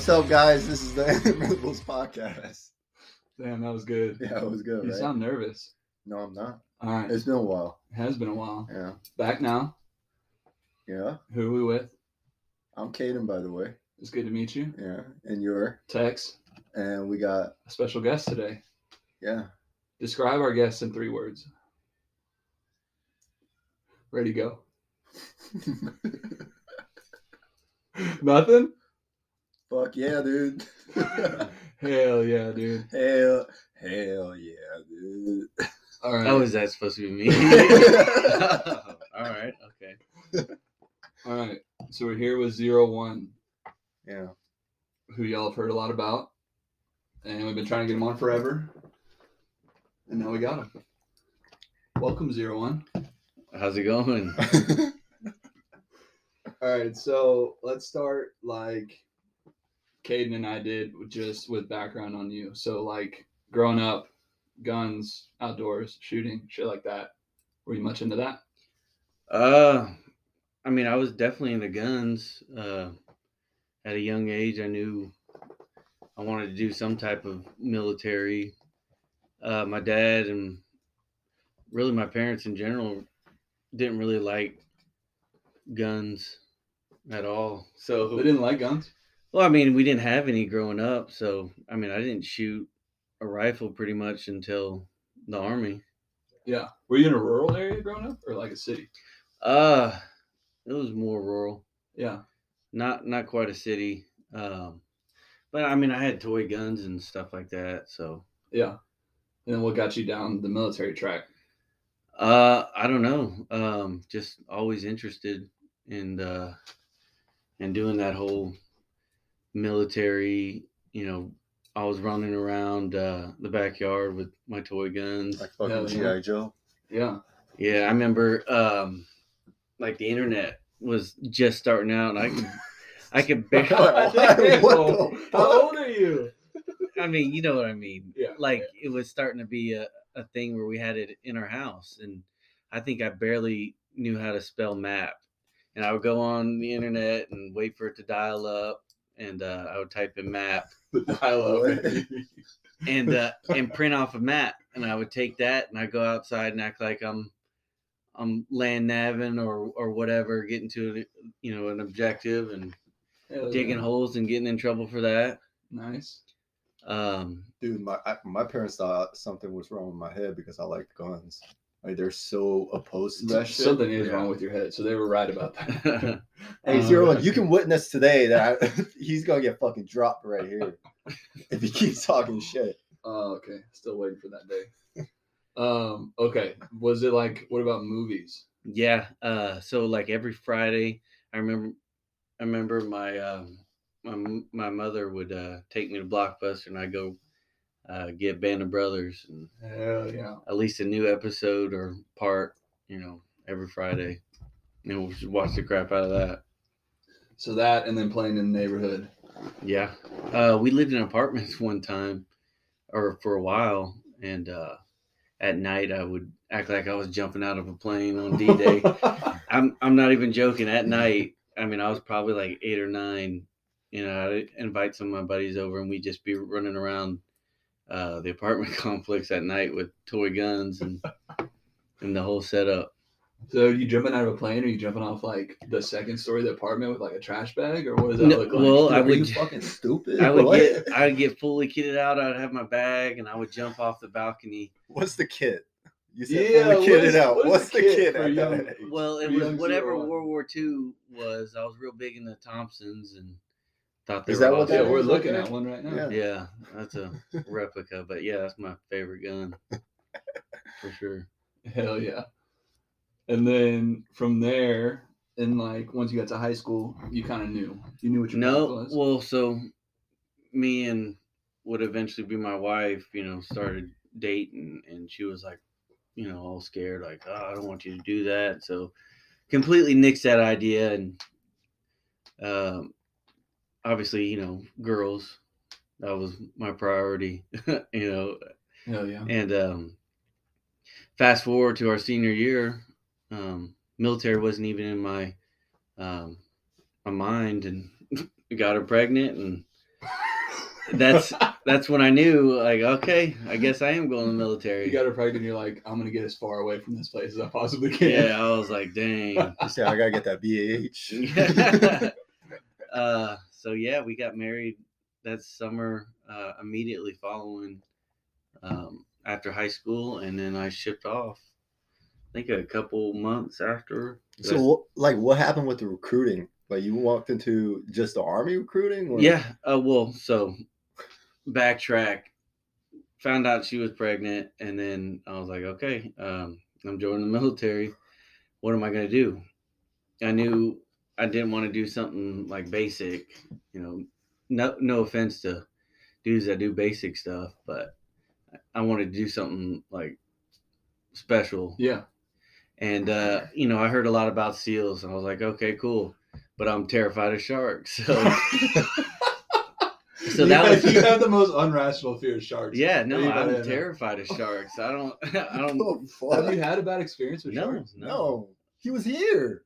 What's up, guys? This is the Animals podcast. Damn, that was good. Yeah, it was good, You right? sound nervous. No, I'm not. All right. It's been a while. It has been a while. Yeah, Back now. yeah. Who are we with? I'm Caden, by the way. It's good to meet you. Yeah, and you're, Tex, and we got, a special guest today. yeah. Describe our guest in three words. Ready, go. Nothing? Fuck yeah, dude. Hell yeah, dude. hell, hell yeah, dude. All right. Oh, is that supposed to be me? All right. Okay. All right. So we're here with Zero One, Yeah. who y'all have heard a lot about. And we've been trying to get him on forever. And now we got him. Welcome, Zero One. How's it going? All right, so let's start like Caden and I did, just with background on you. So, like growing up, guns, outdoors, shooting, shit like that. Were you much into that? Uh, I mean, I was definitely into guns. Uh, at a young age, I knew I wanted to do some type of military. Uh, my dad and really my parents in general didn't really like guns at all. So They didn't like guns. Well, I mean, we didn't have any growing up, so I mean, I didn't shoot a rifle pretty much until the army. Yeah. Were you in a rural area growing up, or like a city? Uh, it was more rural, Yeah. not not quite a city. Um, but I mean, I had toy guns and stuff like that. So, Yeah. And then what got you down the military track? uh, I don't know. Um, just always interested in uh, in doing that whole military. You know, I was running around uh, the backyard with my toy guns. like fucking Hell yeah. G.I. Joe. Yeah. Yeah, I remember um like the internet was just starting out and I could I could barely What the How old are you? I mean, you know what I mean. Yeah. Like it was starting to be a, a thing where we had it in our house and I think I barely knew how to spell map. And I would go on the internet and wait for it to dial up and uh, I would type in map The dial up. and uh, and print off a map, and I would take that and I go outside and act like I'm I'm land navin or or whatever, getting to you know an objective and Hell digging yeah. holes and getting in trouble for that. Nice. Um, Dude, my I, my parents thought something was wrong with my head because I liked guns. Like they're so opposed to that shit. Something is Yeah. wrong with your head. So they were right about that. Hey, Zero One, you can witness today that I, he's gonna get fucking dropped right here if he keeps talking shit. Oh, okay. Still waiting for that day. Um, okay. Was it like what about movies? yeah. Uh, so like every Friday, I remember I remember my um, my my mother would uh, take me to Blockbuster and I go uh, get Band of Brothers and Hell yeah. at least a new episode or part, you know, every Friday. And know, we should watch the crap out of that. So that and then playing in the neighborhood. Yeah. Uh, we lived in apartments one time or for a while. And uh, at night, I would act like I was jumping out of a plane on D Day. I'm, I'm not even joking. At night, I mean, I was probably like eight or nine. You know, I'd invite some of my buddies over and we'd just be running around uh, the apartment complex at night with toy guns and and the whole setup. so you jumping out of a plane or you jumping off like the second story of the apartment with like a trash bag or what does that No, look like? well, Dude, I are would you fucking stupid. I would What? get I would get fully kitted out. I'd have my bag and I would jump off the balcony. What's the kit? You said Yeah, fully what kitted is- out. what is What's the the kit kit young- Well, it was whatever. World War II was. I was real big into Thompsons and thought they Is were that what awesome. yeah, that we're looking right at one right now. Yeah. Yeah, that's a replica, but yeah, that's my favorite gun for sure. Hell yeah. And then from there, and like once you got to high school, you kind of knew. You knew what your path No, was. well, so me and would eventually be my wife, you know, started dating, and she was like, you know, all scared, like, oh, I don't want you to do that. So completely nixed that idea, and um, obviously, you know, girls, that was my priority, you know, Hell yeah. and um, fast forward to our senior year, um, military wasn't even in my um, my mind, and got her pregnant, and that's that's when I knew, like, okay, I guess I am going to the military. You got her pregnant. You're like, I'm gonna get as far away from this place as I possibly can. yeah, I was like, dang. You say I gotta get that BAH. uh, so yeah, we got married that summer, uh, immediately following um, after high school, and then I shipped off. I think a couple months after. So, like, what happened with the recruiting? Like, you walked into just the army recruiting? Or? yeah. Uh, well, so backtrack. Found out she was pregnant, and then I was like, okay, um, I'm joining the military. What am I gonna do? I knew I didn't want to do something like basic, you know. No, no offense to dudes that do basic stuff, but I wanted to do something like special. Yeah. And uh, you know, I heard a lot about seals, and I was like, okay, cool. But I'm terrified of sharks, so so you that have, was you have the most unrational fear of sharks. yeah. No, I I'm know. terrified of sharks. I don't. I don't. Oh. Have you had a bad experience with No, sharks? no, No, he was here.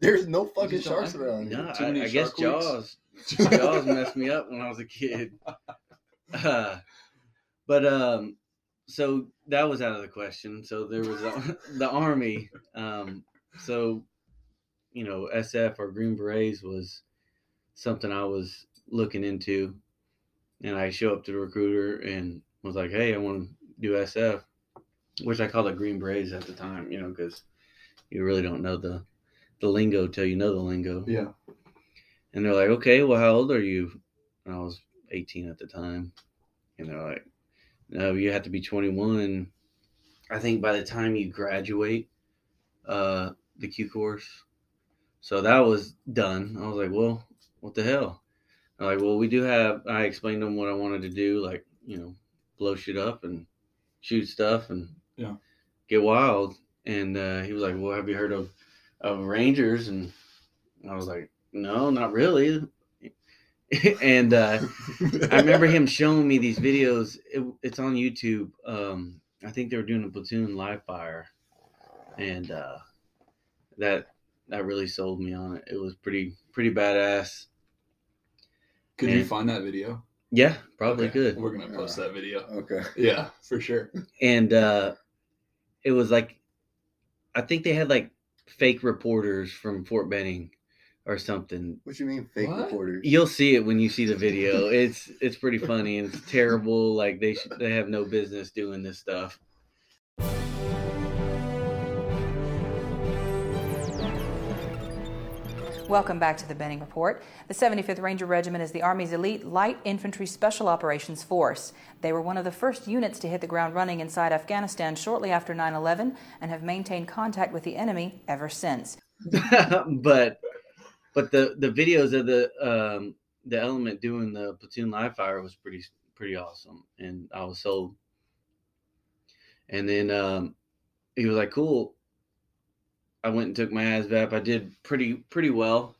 There's no fucking just sharks around here. no. Too I, many I guess shark weeks? Jaws. Jaws messed me up when I was a kid. Uh, but um, so that was out of the question. So there was uh, the army. Um, so you know, SF or Green Berets was something I was looking into, and I show up to the recruiter and was like, "Hey, I want to do SF," which I called it Green Berets at the time, you know, because you really don't know the the lingo till you know the lingo. Yeah. And they're like, okay, well, how old are you? And I was 18 at the time. And they're like, no, you have to be 21. I think by the time you graduate uh, the Q course. So that was done. I was like, well, what the hell? I'm like, well, we do have, I explained to them what I wanted to do, like, you know, blow shit up and shoot stuff and Yeah. get wild. And uh, he was like, well, have you heard of, of Rangers? And I was like, no, not really. and uh, I remember him showing me these videos. It, it's on YouTube. Um, I think they were doing a platoon live fire, and uh, that that really sold me on it. It was pretty pretty badass. Could you find that video? Yeah, probably Okay, good. We're gonna post that video. Okay. Yeah, for sure. And uh, it was like, I think they had like fake reporters from Fort Benning or something What you mean fake What? reporters? You'll see it when you see the video. It's it's pretty funny and it's terrible. Like they sh- they have no business doing this stuff. Welcome back to the Benning Report. The 75th Ranger Regiment is the Army's elite light infantry special operations force. They were one of the first units to hit the ground running inside Afghanistan shortly after 9 11 and have maintained contact with the enemy ever since. but but the the videos of the um the element doing the platoon live fire was pretty pretty awesome and I was sold. And then um he was like, "Cool." I went and took my ASVAB. I did pretty pretty well,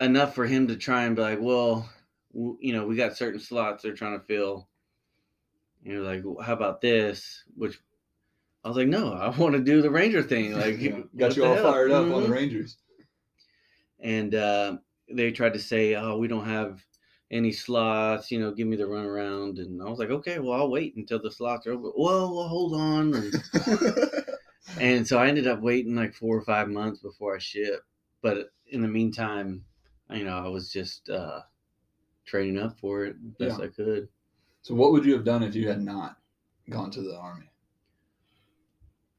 enough for him to try and be like, "Well, w- you know, we got certain slots they're trying to fill." And you're like, well, "How about this?" Which I was like, "No, I want to do the Ranger thing." Like, Yeah. got you all hell? fired up on the Mhm Rangers. and uh, they tried to say, "Oh, we don't have any slots. You know, give me the runaround." And I was like, "Okay, well, I'll wait until the slots are open." Well, well hold on. And, and so I ended up waiting like four or five months before I shipped. But in the meantime, you know, I was just uh, training up for it best Yeah. I could. So what would you have done if you had not gone to the army?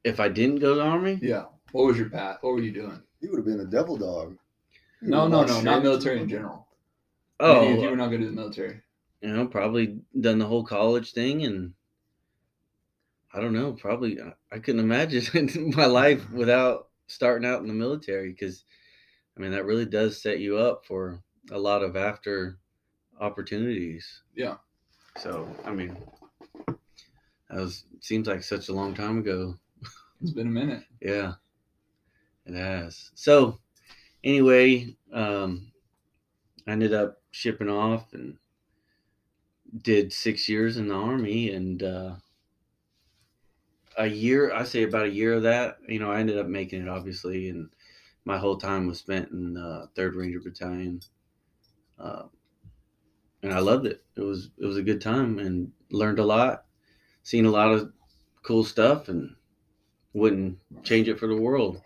If I didn't go to the army, Yeah. What was your path? What were you doing? you would have been a devil dog. You No, no, no, shit. not military in general. oh, Maybe if you were not going to the military. you know, probably done the whole college thing and I don't know, probably I couldn't imagine my life without starting out in the military because I mean that really does set you up for a lot of after opportunities. Yeah. So, I mean that was seems like such a long time ago. It's been a minute. Yeah. It has. So, anyway, um, I ended up shipping off and did six years in the army and uh, a year. I say about a year of that. You know, I ended up making it obviously, and my whole time was spent in uh, Third Ranger Battalion. Uh, and and I loved it. It was it was a good time and learned a lot, seen a lot of cool stuff, and wouldn't change it for the world.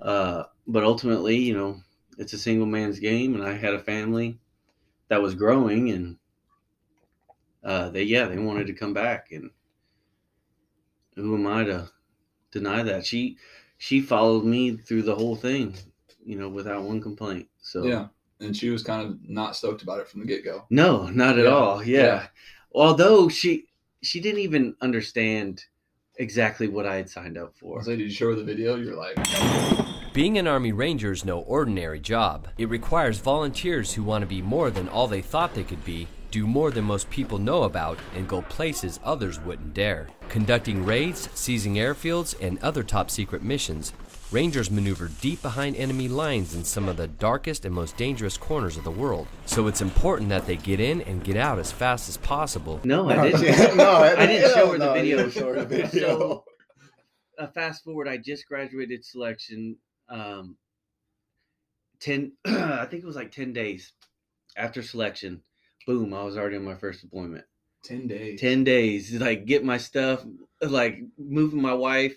Uh, but ultimately, you know, it's a single man's game, and I had a family that was growing, and uh, they yeah they wanted to come back, and who am I to deny that? She she followed me through the whole thing, you know, without one complaint. So Yeah. And she was kind of not stoked about it from the get go. no, not at Yeah, all. Yeah. yeah. Although she she didn't even understand exactly what I had signed up for. So did you show her the video? You're like, Being an Army Ranger is no ordinary job. It requires volunteers who want to be more than all they thought they could be, do more than most people know about, and go places others wouldn't dare. Conducting raids, seizing airfields, and other top secret missions, Rangers maneuver deep behind enemy lines in some of the darkest and most dangerous corners of the world. So it's important that they get in and get out as fast as possible. No, I didn't. no, I didn't show her the no, you video. didn't show her the video. So, uh, fast forward, I just graduated selection. Um, ten, I think it was like ten days after selection. Boom! I was already on my first deployment. 10 days. Ten days, like get my stuff, like moving my wife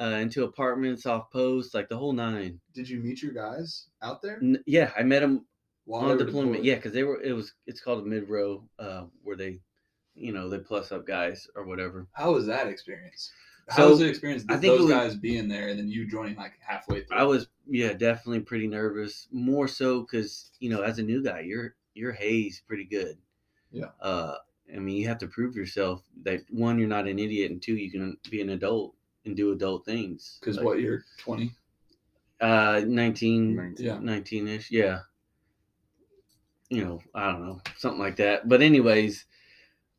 uh, into apartments off post, like the whole nine. Did you meet your guys out there? N- yeah, I met them While on deployment. deployed? Yeah, because they were. It was. It's called a mid row, uh, where they, you know, they plus up guys or whatever. How was that experience? How So, was the experience? I think those was- guys being there and then you joining like halfway through. I was yeah definitely pretty nervous. More so because you know as a new guy you're you're hazed pretty good. Yeah. Uh, I mean you have to prove yourself that one you're not an idiot and two you can be an adult and do adult things. because Like, what you're 20. Uh, 19, Nineteen. Yeah. 19 ish. Yeah. You know, I don't know, something like that. But anyways,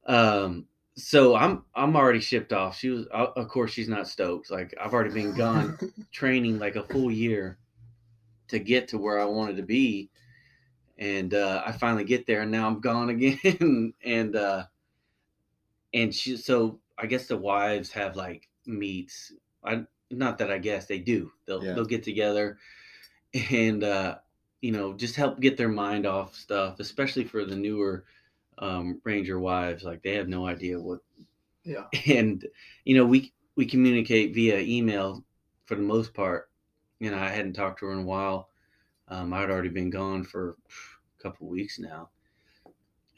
um, so I'm I'm already shipped off. She was, uh, of course, she's not stoked. Like I've already been gone training like a full year to get to where I wanted to be, and uh, I finally get there, and now I'm gone again. and uh, and she, so I guess the wives have like meets. I not that I guess they do. They'll Yeah. they'll get together, and uh, you know just help get their mind off stuff, especially for the newer um, ranger wives. Like they have no idea what Yeah. and you know we we communicate via email for the most part you know i hadn't talked to her in a while um, i'd already been gone for a couple weeks now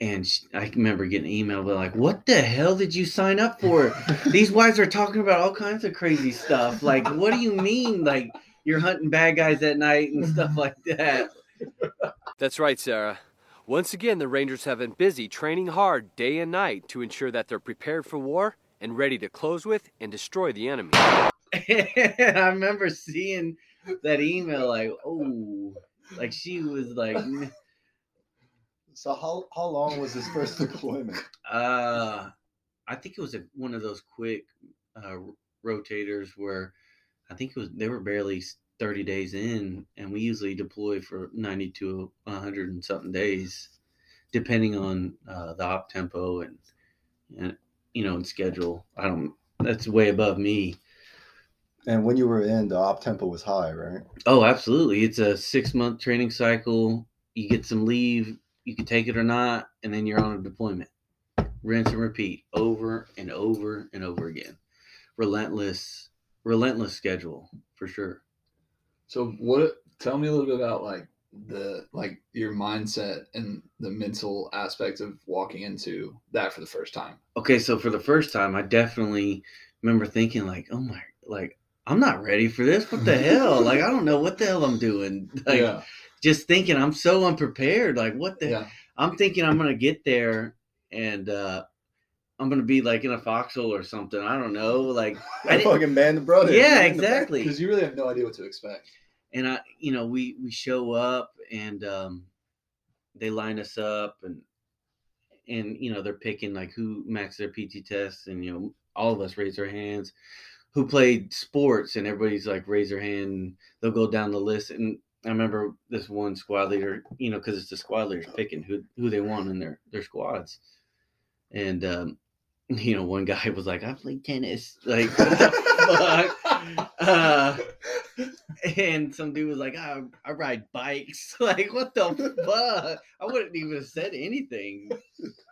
and she, i remember getting an email but like what the hell did you sign up for these wives are talking about all kinds of crazy stuff like what do you mean like you're hunting bad guys at night and stuff like that That's right, Sarah. Once again, the Rangers have been busy training hard day and night to ensure that they're prepared for war and ready to close with and destroy the enemy. and I remember seeing that email like, oh, like she was like, So how how long was his first deployment? uh, I think it was a, one of those quick uh, rotators where I think it was they were barely 30 days in, and we usually deploy for 90 to 100 and something days, depending on uh, the op tempo and and you know and schedule. I don't. That's way above me. And when you were in, the op tempo was high, right? Oh, absolutely. It's a six month training cycle. You get some leave, you can take it or not, and then you're on a deployment. Rinse and repeat over and over and over again. Relentless, relentless schedule for sure. So what? Tell me a little bit about like the like your mindset and the mental aspect of walking into that for the first time. Okay, so for the first time, I definitely remember thinking like, "Oh my, like I'm not ready for this. What the hell? Like I don't know what the hell I'm doing." Like yeah, just thinking I'm so unprepared. Like what the yeah, I'm thinking I'm gonna get there and uh I'm gonna be like in a foxhole or something. I don't know. Like I fucking man the brother. yeah, Man exactly. because you really have no idea what to expect. And I, you know, we we show up and um they line us up and and you know they're picking like who maxed their PT tests and you know all of us raise our hands. Who played sports and everybody's like raise their hand. And they'll go down the list and I remember this one squad leader, you know, because it's the squad leaders picking who who they want in their their squads, and um, you know, one guy was like, "I played tennis," like, what uh, and some dude was like, I, I ride bikes. like, what the fuck? I wouldn't even have said anything.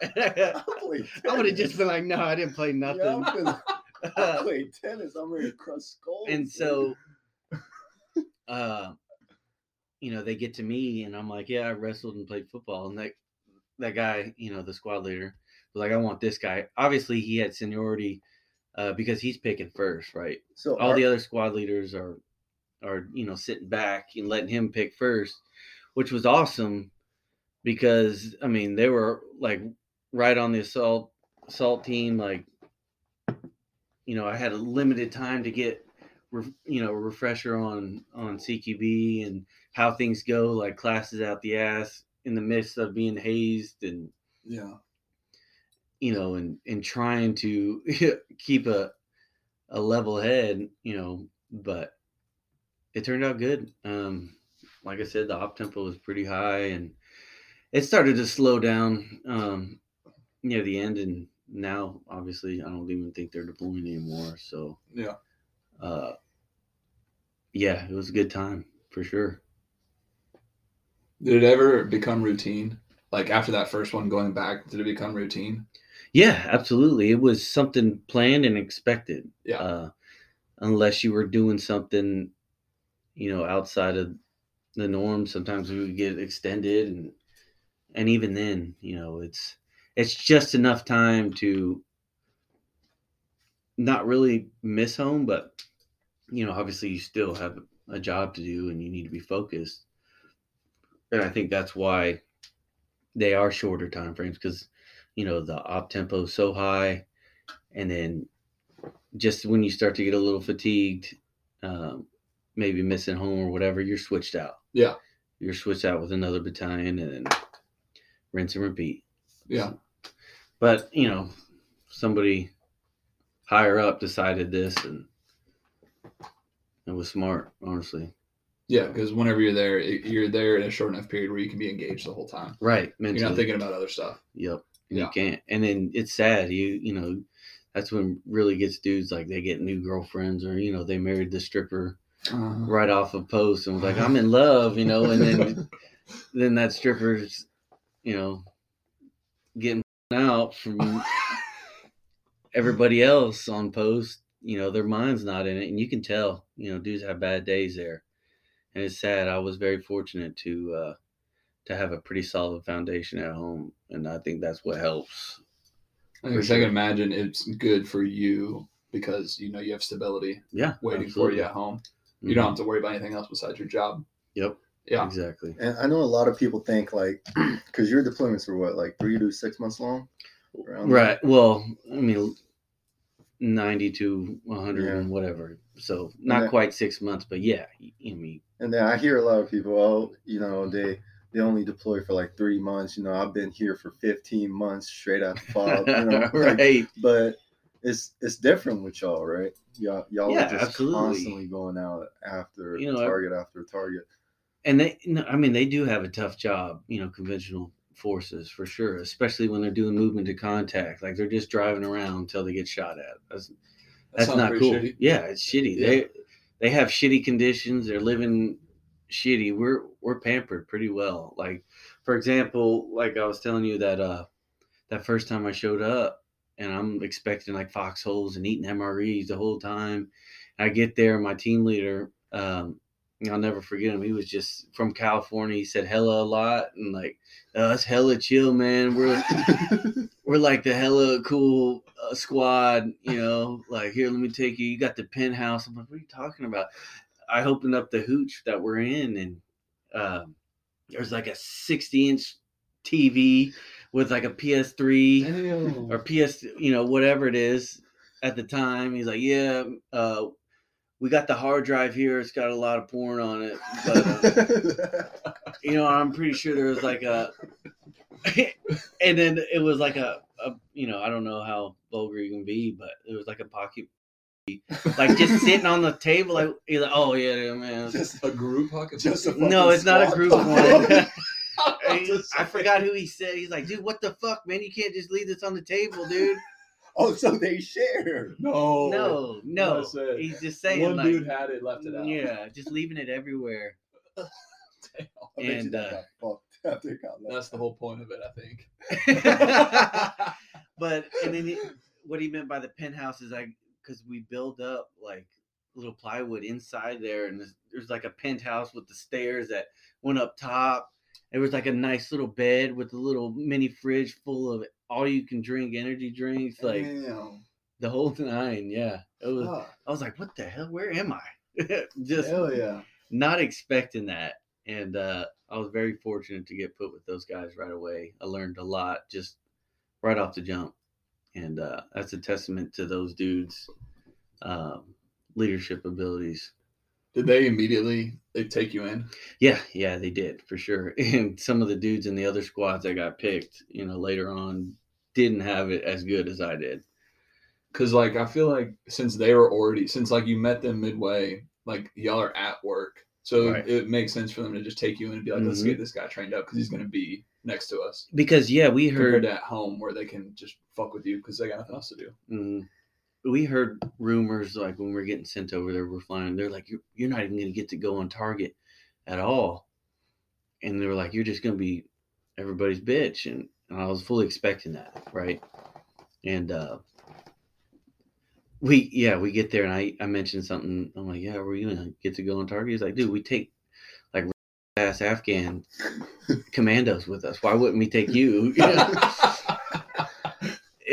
I would have just been like, no, I didn't play nothing. Gonna- I play tennis. I'm ready to crush skulls. and so uh you know they get to me and i'm like yeah i wrestled and played football and that that guy you know the squad leader was like i want this guy obviously he had seniority uh because he's picking first right so all are- the other squad leaders are are you know sitting back and letting him pick first which was awesome because i mean they were like right on the assault assault team like you know i had a limited time to get re- you know a refresher on on cqb and how things go like classes out the ass in the midst of being hazed and Yeah. you know, and and trying to keep a a level head, you know, but it turned out good. Um, like I said, the op tempo was pretty high, and it started to slow down um, near the end, and now obviously I don't even think they're deploying anymore. So Yeah. uh, yeah, it was a good time for sure. Did it ever become routine? Like after that first one going back, did it become routine? Yeah, absolutely. It was something planned and expected. Yeah. Uh, unless you were doing something, you know, outside of the norm, sometimes we would get extended, and and even then, you know, it's it's just enough time to not really miss home, but you know, obviously you still have a job to do and you need to be focused. And I think that's why they are shorter time frames because you know the op tempo is so high and then just when you start to get a little fatigued um, maybe missing home or whatever you're switched out Yeah. you're switched out with another battalion and then rinse and repeat Yeah. but you know somebody higher up decided this and it was smart honestly Yeah, because whenever you're there, you're there in a short enough period where you can be engaged the whole time. right Mentally. You're not thinking about other stuff. Yep. Yeah. You can't. And then it's sad. You you know, that's when really gets dudes like they get new girlfriends or you know they married the stripper Uh, right off of post and was like I'm in love, you know, and then then that stripper's you know getting out from everybody else on post. You know their mind's not in it, and you can tell. You know dudes have bad days there, and it's sad. I was very fortunate to. uh to have a pretty solid foundation at home, and I think that's what helps. I guess I can imagine it's good for you because you know you have stability Yeah, waiting absolutely. for you at home. You Mhm. don't have to worry about anything else besides your job. Yep. Yeah. Exactly. And I know a lot of people think like, because your deployments were what, like three to six months long? Around there? Right. Well, I mean, ninety to one hundred Yeah. and whatever. So not Yeah. quite six months, but yeah. I mean, And then I hear a lot of people, oh, you know, they they only deploy for like three months. You know, I've been here for 15 months straight out the fob. You know, like, right. but it's it's different with y'all, right? Y'all y'all Yeah, are just absolutely. constantly going out after You know, I- target after target. And they i mean they do have a tough job you know conventional forces for sure especially when they're doing movement to contact like they're just driving around until they get shot at. That's That that's not cool. shitty. yeah it's shitty. Yeah. they they have shitty conditions they're living shitty. We're we're pampered pretty well. Like for example like i was telling you that uh that first time i showed up and i'm expecting like foxholes and eating mres the whole time i get there my team leader um I'll never forget him. He was just from California. He said hella a lot and like, oh, it's hella chill, man. We're we're like the hella cool uh, squad, you know. Like here, let me take you. You got the penthouse. I'm like, what are you talking about? I opened up the hooch that we're in, and um, there's like a 60 inch TV with like a PS3 Damn. or PS, you know, whatever it is at the time. He's like, yeah, uh, we got the hard drive here. It's got a lot of porn on it, but uh, you know, I'm pretty sure there was like a, and then it was like a, a, you know, I don't know how vulgar you can be, but it was like a pocket, like just sitting on the table. Like, like, oh yeah, yeah, man. just, a group pocket. just a No, it's not a group pocket. one. I forgot who he said. He's like, dude, what the fuck, man? You can't just leave this on the table, dude. Oh, so they share. No, no, no. I. He's just saying one like, dude had it, left it out. yeah, just leaving it everywhere. Damn. I bet you And, that uh, after got left That's the whole point of it, I think. but and then he, what he meant by the penthouse is like because we build up like little plywood inside there, and there's, there's like a penthouse with the stairs that went up top. There was like a nice little bed with a little mini fridge full of all you can drink energy drinks, like Damn. the whole nine. Yeah, it was. I was like, what the hell? Where am I? Just Hell yeah. not expecting that. And uh, I was very fortunate to get put with those guys right away. I learned a lot just right off the jump. And uh, that's a testament to those dudes' um, leadership abilities. Did they immediately they take you in? Yeah, yeah, they did for sure. And some of the dudes in the other squads that got picked, you know, later on didn't have it as good as I did. Because like I feel like since they were already since like you met them midway, like y'all are at work, so Right. it makes sense for them to just take you in and be like, let's Mhm. get this guy trained up because he's gonna be next to us. Because, yeah, we heard at home where they can just fuck with you because they got nothing else to do. Mm. We heard rumors like when we are getting sent over there, we're flying. They're like, "You're you're not even going to get to go on target at all," and they were like, "You're just going to be everybody's bitch," and, and I was fully expecting that, right? And uh, we yeah we get there and I I mentioned something. I'm like, "Yeah, we're you gonna get to go on target?" He's like, "Dude, we take like ass Afghan commandos with us. Why wouldn't we take you?" You know?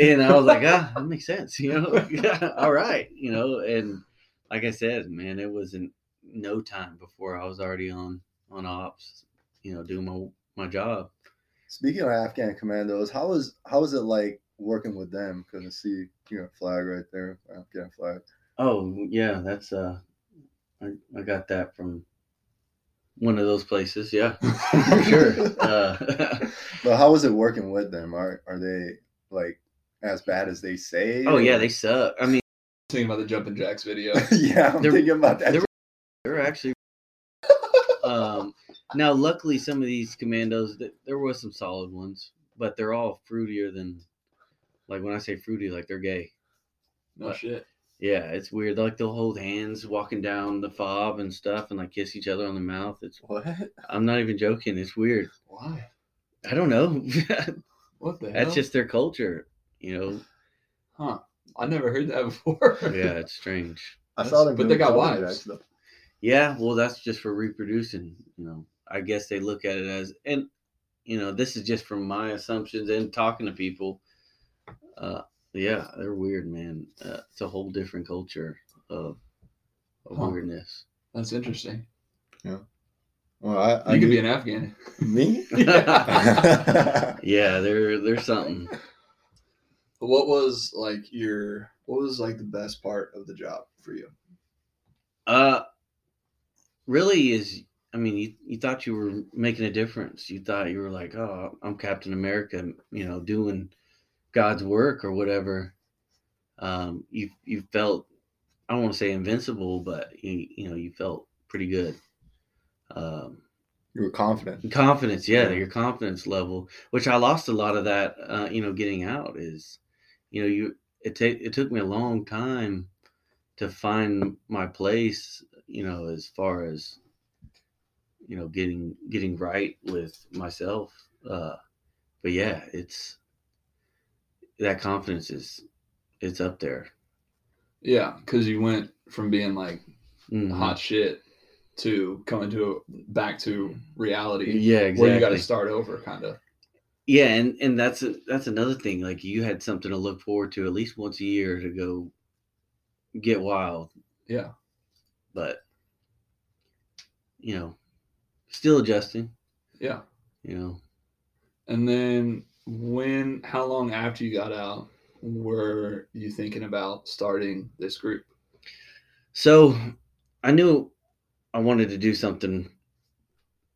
and I was like, ah, that makes sense, you know. Yeah, all right, you know. And like I said, man, it was in no time before I was already on on ops, you know, doing my my job. Speaking of Afghan commandos, how was how was it like working with them? Couldn't see you know flag right there, Afghan flag. Oh yeah, that's uh, I I got that from one of those places. Yeah, for sure. Uh, But how was it working with them? Are are they like as bad as they say? oh yeah, they suck. I mean, Thinking about the jumping jacks video. yeah, I'm They're- thinking about that. they're- they're actually. um, now, luckily, some of these commandos, there was some solid ones, but they're all fruitier than, like when I say fruity, like they're gay. No shit. Yeah, it's weird. Like they'll hold hands walking down the fob and stuff, and like kiss each other on the mouth. It's what? I'm not even joking. It's weird. Why? I don't know. What the hell? That's just their culture, you know. huh. I never heard that before. Yeah, it's strange. I saw them, But they got jumping wives. jacks. Yeah, well, that's just for reproducing. You know, I guess they look at it as, and you know, this is just from my assumptions and talking to people. Uh, yeah, they're weird, man. Uh, it's a whole different culture of, of Huh. weirdness. That's interesting. Yeah. Well, I, I You could do- be an Afghan. me. Yeah, they're they're something. What was like your what was like the best part of the job for you? Uh, really is. I mean, you, you thought you were making a difference. You thought you were like, oh, I'm Captain America, you know, doing God's work or whatever. Um, you you felt, I don't want to say invincible, but you you know, you felt pretty good. Um, you were confident. confidence, yeah, Yeah. your confidence level, which I lost a lot of that. Uh, you know, getting out is, you know, you it take it took me a long time to find my place. You know, as far as you know, getting getting right with myself. Uh, but yeah, it's that confidence is it's up there. Yeah, because you went from being like Mhm. hot shit to coming to back to reality Yeah, exactly. where you got to start over, kind of. Yeah, and and that's a, that's another thing. Like you had something to look forward to at least once a year to go get wild. Yeah. But you know, still adjusting. Yeah. You know, And then when, how long after you got out were you thinking about starting this group? so I knew I wanted to do something,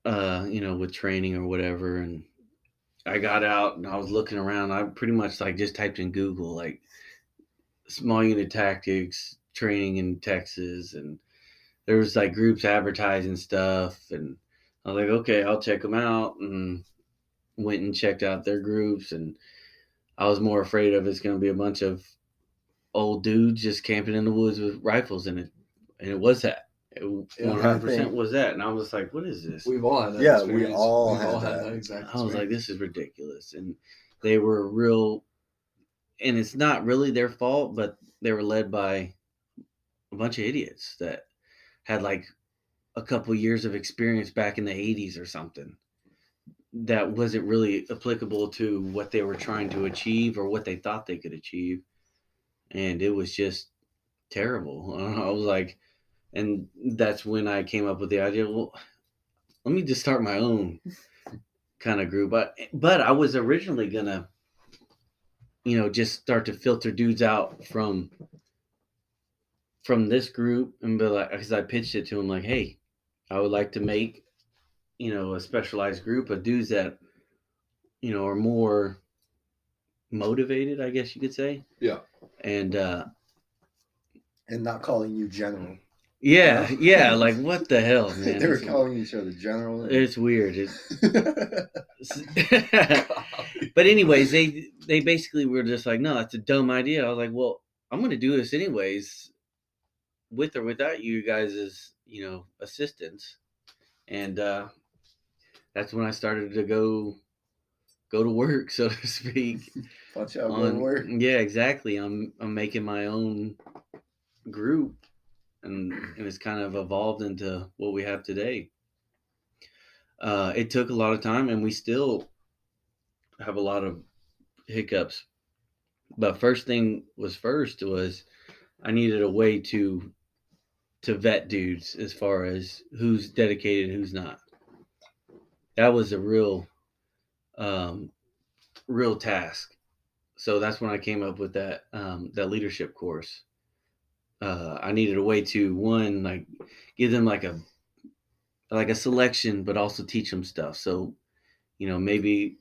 uh, you know, with training or whatever, and I got out and I was looking around. I pretty much like just typed in Google like small unit tactics training in Texas, and there was like groups advertising stuff, and I was like, okay, I'll check them out, and went and checked out their groups, and I was more afraid of it's going to be a bunch of old dudes just camping in the woods with rifles in it, and it was that. One Yeah, hundred percent was that, and I was like, "What is this?" We've all had that. Yeah, we all We've had all had that. that exact. I was like, "This is ridiculous," and they were real. And it's not really their fault, but they were led by a bunch of idiots that had like a couple years of experience back in the '80s or something. That wasn't really applicable to what they were trying to achieve or what they thought they could achieve, and it was just terrible. I was like, and that's when I came up with the idea. Well, let me just start my own kind of group. But but I was originally gonna, you know, just start to filter dudes out from from this group and be like, because I pitched it to him like, hey, I would like to make, you know, a specialized group of dudes that, you know, are more motivated, I guess you could say. Yeah. And uh and not calling you general. Yeah, yeah, like what the hell, man? they were It's- calling each other general. It's weird. It's, but anyways, they they basically were just like, no, that's a dumb idea. I was like, well, I'm gonna do this anyways, with or without you guys' you know assistance, and uh, that's when I started to go go to work, so to speak. Watch out, on work. yeah, exactly. I'm I'm making my own group, and and it's kind of evolved into what we have today. Uh, it took a lot of time, and we still have a lot of hiccups. But first thing was first was I needed a way to to vet dudes as far as who's dedicated, who's not. That was a real um, real task so that's when I came up with that um, that leadership course. Uh, I needed a way to one like give them like a like a selection, but also teach them stuff. So you know maybe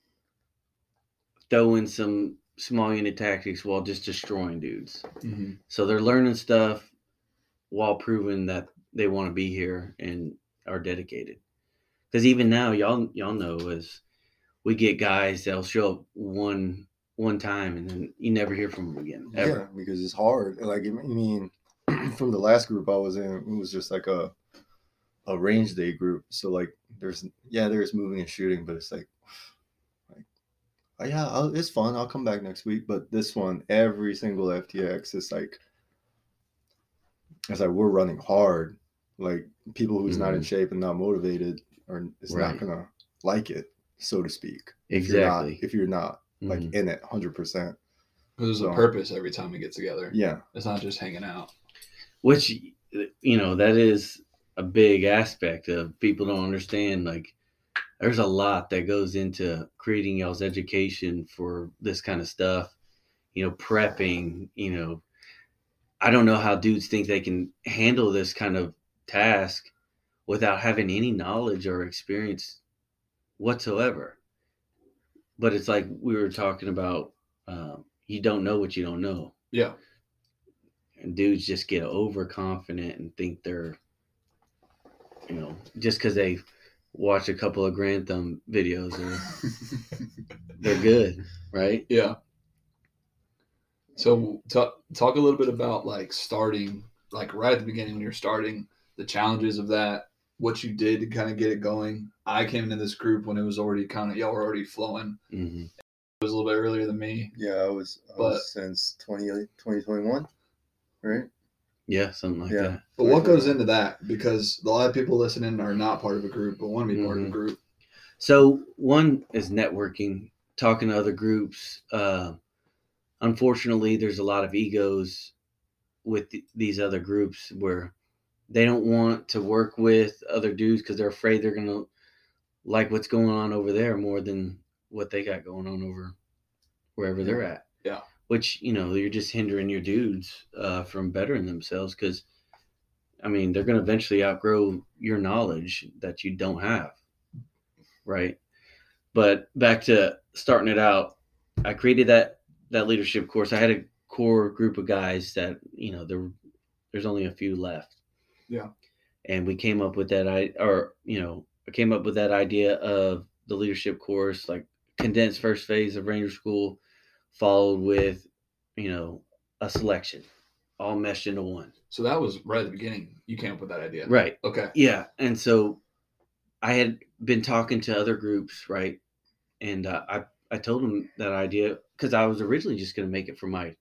throw in some small unit tactics while just destroying dudes. Mhm. So they're learning stuff while proving that they want to be here and are dedicated. Because even now, y'all y'all know is we get guys that'll show up one one time and then you never hear from them again Yeah, ever. because it's hard. Like I mean, from the last group I was in, it was just like a a range day group. So like, there's yeah, there's moving and shooting, but it's like, like, oh, yeah, I'll, it's fun. I'll come back next week. But this one, every single FTX is like, it's like we're running hard. Like people who's not in shape and not motivated are is Mm-hmm. Right. not gonna like it, so to speak. If you're not- Exactly. if you're not like Mhm. in it, hundred percent. There's a purpose every time we get together. Yeah. It's not just hanging out. Which you know that is a big aspect of people don't understand. Like there's a lot that goes into creating y'all's education for this kind of stuff. You know, prepping. You know, I don't know how dudes think they can handle this kind of task without having any knowledge or experience whatsoever. But it's like we were talking about. Um, you don't know what you don't know Yeah. And dudes just get overconfident and think they're you know just because they watch a couple of Garand Thumb videos or they're good right Yeah. So talk talk a little bit about like starting, like right at the beginning when you're starting, the challenges of that, what you did to kind of get it going. I came into this group when it was already kind of y'all were already flowing. hmm It was a little bit earlier than me. Yeah, I was, I But- was since 20, 2021, right? yeah something like Yeah. that But what goes into that? Because a lot of people listening are not part of a group, but want to be part of a Mhm. group. so one is networking talking to other groups uh unfortunately there's a lot of egos with th- these other groups where they don't want to work with other dudes because they're afraid they're gonna like what's going on over there more than what they got going on over wherever they're at. Yeah. Which you know you're just hindering your dudes uh, from bettering themselves because, I mean, they're gonna eventually outgrow your knowledge that you don't have, right? But back to starting it out, I created that that leadership course. I had a core group of guys that you know there there's only a few left. Yeah. And we came up with that I or you know I came up with that idea of the leadership course like condensed first phase of Ranger School, followed with, you know, a selection, all meshed into one. So that was right at the beginning. You came up with that idea. Right. Okay. Yeah, and so I had been talking to other groups, right? And uh, I I told them that idea because I was originally just going to make it for my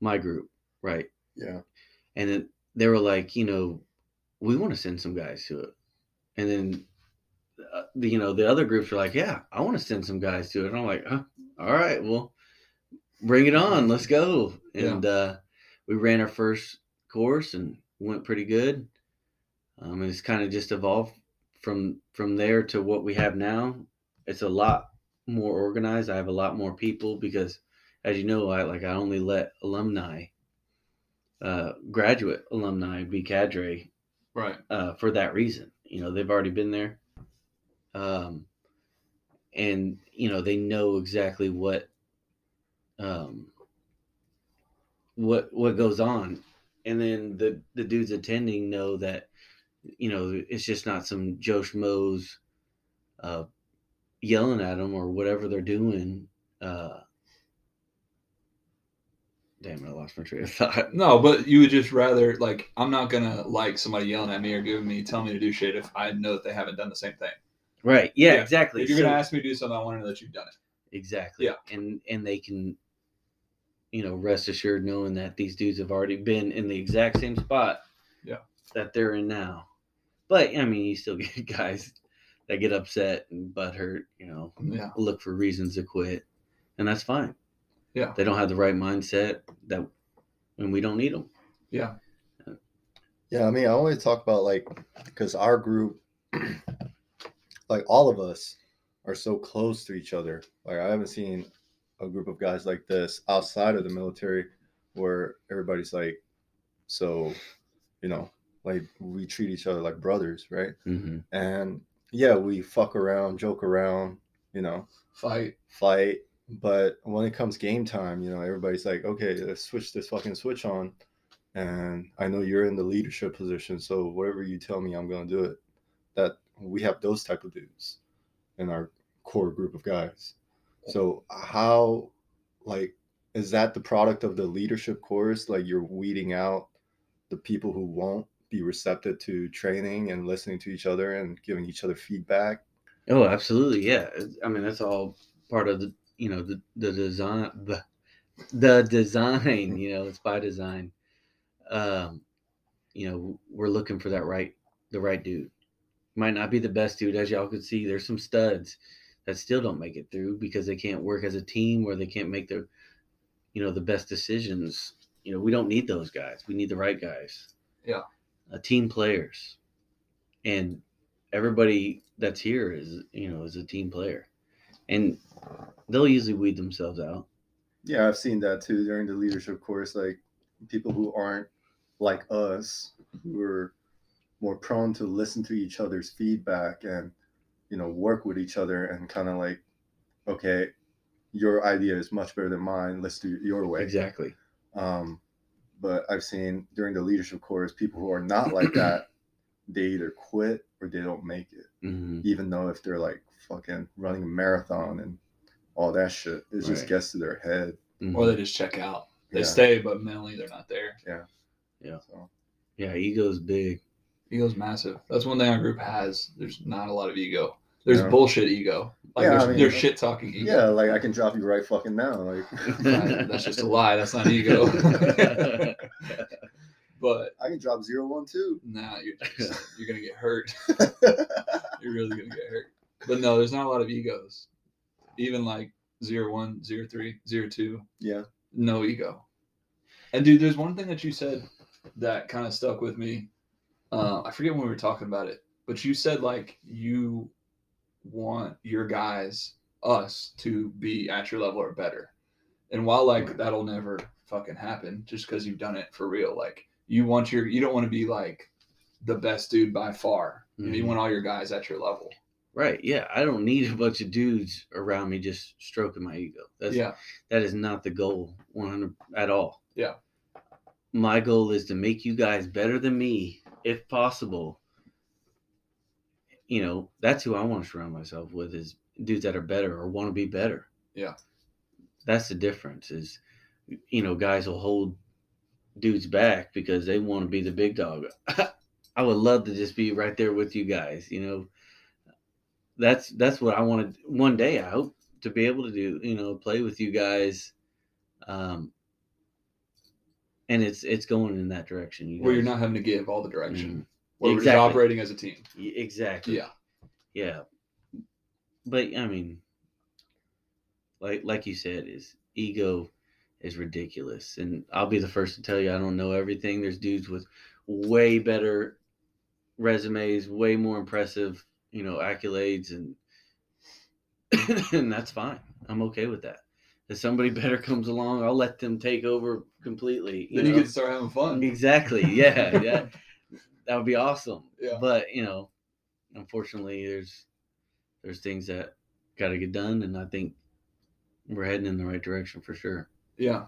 my group, right? Yeah. And then they were like, you know, we want to send some guys to it, and then uh, the, you know the other groups were like, yeah, I want to send some guys to it. And I'm like, huh, all right, well, bring it on, let's go. Yeah. And uh, we ran our first course and went pretty good. Um, and it's kind of just evolved from from there to what we have now. It's a lot more organized. I have a lot more people because, as you know, I like I only let alumni, uh, graduate alumni be cadre Right. uh, for that reason. You know, they've already been there, um, and you know they know exactly what um, what what goes on, and then the the dudes attending know that you know it's just not some Joe schmoes uh, yelling at them or whatever they're doing. Uh, damn, I lost my train of thought. No, but you would just rather like I'm not gonna like somebody yelling at me or giving me telling me to do shit if I know that they haven't done the same thing. Right? Yeah, Yeah. exactly. If you're So- gonna ask me to do something, I want to know that you've done it. Exactly. Yeah. And and they can, you know, rest assured knowing that these dudes have already been in the exact same spot. Yeah. That they're in now. But I mean, you still get guys that get upset and butthurt, you know, Yeah. look for reasons to quit, and that's fine. Yeah. They don't have the right mindset that, and we don't need them. Yeah. Yeah, I mean, I only talk about like because our group, like all of us, are so close to each other. Like I haven't seen a group of guys like this outside of the military, where everybody's like, so, you know, like we treat each other like brothers, right? Mm-hmm. And yeah, we fuck around, joke around, you know, Fight. fight. But when it comes game time, you know, everybody's like, okay, let's switch this fucking switch on. And I know you're in the leadership position, so whatever you tell me, I'm gonna do it. That we have those type of dudes in our core group of guys. So how like is that the product of the leadership course? Like you're weeding out the people who won't be receptive to training and listening to each other and giving each other feedback. Oh, absolutely. Yeah. I mean, that's all part of the, you know, the, the design, the, the design, you know, it's by design. Um, you know, we're looking for that right, the right dude. Might not be the best dude, as y'all could see. There's some studs that still don't make it through because they can't work as a team or they can't make the, you know, the best decisions. You know, we don't need those guys. We need the right guys. Yeah. Uh, team players. And everybody that's here is, you know, is a team player. And they'll usually weed themselves out. Yeah, I've seen that too during the leadership course. Like people who aren't like us, who are more prone to listen to each other's feedback and you know work with each other and kind of like, okay, your idea is much better than mine. Let's do it your way. Exactly. Um, but I've seen during the leadership course people who are not like that, they either quit or they don't make it. hmm Even though if they're like fucking running a marathon and all that shit, it just gets to their head. Or they just check out. They Yeah. stay, but mentally they're not there. Yeah. Yeah. So Yeah, ego's big. Ego's massive. That's one thing our group has. There's not a lot of ego. There's Yeah. bullshit ego. Like Yeah, there's, I mean- there's shit talking ego. yeah, like I can drop you right fucking now. Like That's just a lie. That's not ego. but I can drop zero one two. nah, you're just, you're gonna get hurt. you're really gonna get hurt. But no, there's not a lot of egos. Even like zero one, zero three, zero two, yeah. no ego. And dude, there's one thing that you said that kind of stuck with me. Uh, I forget when we were talking about it, but you said like you want your guys, us, to be at your level or better. And while like that'll never fucking happen, just because you've done it for real, like you want your, you don't want to be like the best dude by far. You, know, you want all your guys at your level. Right. Yeah. I don't need a bunch of dudes around me just stroking my ego. That's yeah, that is not the goal 100 at all. Yeah. My goal is to make you guys better than me if possible. You know, that's who I want to surround myself with is dudes that are better or want to be better. Yeah. that's the difference. Is you know guys will hold dudes back because they want to be the big dog. I would love to just be right there with you guys. You know, that's that's what I wanted. One day, I hope to be able to do. You know, play with you guys. Um, and it's it's going in that direction. You Where you're not having to give all the direction. Mhm. Where we're just Exactly. operating as a team. Exactly. Yeah. Yeah. But I mean, like like you said, is ego is ridiculous, and I'll be the first to tell you I don't know everything. There's dudes with way better resumes, way more impressive, you know, accolades, and and that's fine. I'm okay with that. If somebody better comes along, I'll let them take over completely. Then you know? get to start having fun. Exactly. Yeah. Yeah. that would be awesome. Yeah. But you know, unfortunately, there's there's things that got to get done, and I think we're heading in the right direction for sure. Yeah.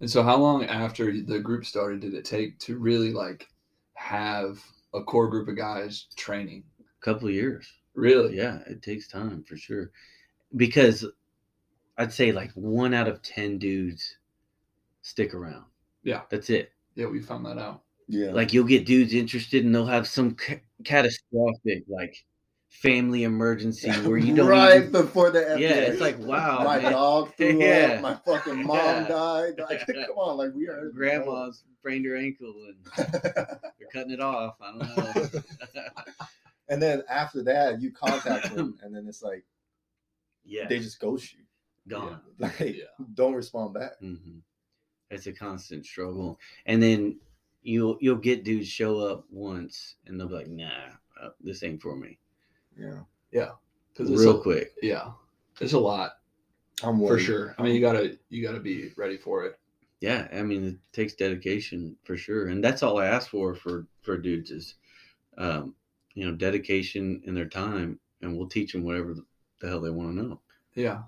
And so how long after the group started did it take to really like have a core group of guys training? A couple of years. Really? Yeah, it takes time for sure, because I'd say like one out of ten dudes stick around. Yeah. That's it. Yeah, we found that out. Yeah. Like you'll get dudes interested, and they'll have some ca- catastrophic like family emergency where you don't right even- before the FTX. Yeah, it's like wow, my man. dog threw Yeah. up. My fucking mom Yeah. died. Like, come on, like we are grandma's sprained her ankle and they're cutting it off. I don't know. and then after that, you contact them, and then it's like yeah, they just ghost you. gone. Like, Yeah. don't respond back. hmm It's a constant struggle, and then you'll you'll get dudes show up once, and they'll be like, "Nah, uh, this ain't for me." Yeah, Yeah. Cause Real a, quick. Yeah. It's a lot I'm for sure. I mean, you gotta, you gotta be ready for it. Yeah, I mean, it takes dedication for sure, and that's all I ask for for for dudes is, um, you know, dedication in their time, and we'll teach them whatever the hell they want to know. Yeah.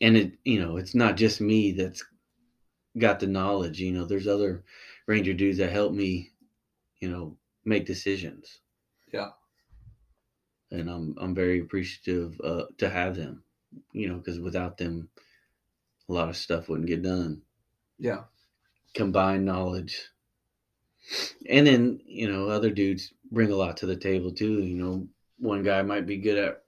and it you know it's not just me that's got the knowledge you know there's other ranger dudes that help me you know make decisions. Yeah. and i'm i'm very appreciative uh, to have them you know because without them a lot of stuff wouldn't get done. Yeah. combined knowledge. And then you know other dudes bring a lot to the table too you know. One guy might be good at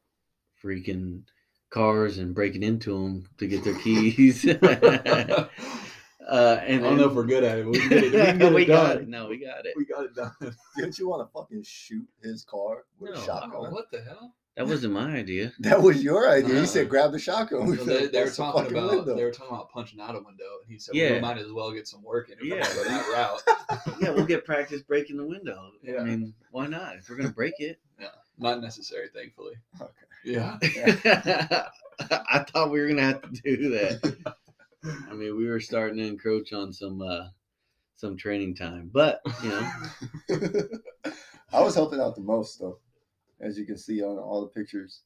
freaking cars and breaking into them to get their keys uh, I don't know if we're good at it, but we can get it, we can get we it got done. it no we got it We got it done. Didn't you want to fucking shoot his car with No. a shotgun? Oh, what the hell? that wasn't my idea That was your idea. Uh-huh. You said grab the shotgun. We So they, they were talking about window. they were talking about punching out a window, and he said, Yeah. We might as well get some work in if Yeah. yeah. go that route." yeah we'll get practice breaking the window Yeah. i mean why not if we're gonna break it yeah, Not necessary, thankfully. Okay. Yeah. i thought we were gonna have to do that I mean, we were starting to encroach on some uh some training time, but you know, I was helping out the most, though, as you can see on all the pictures.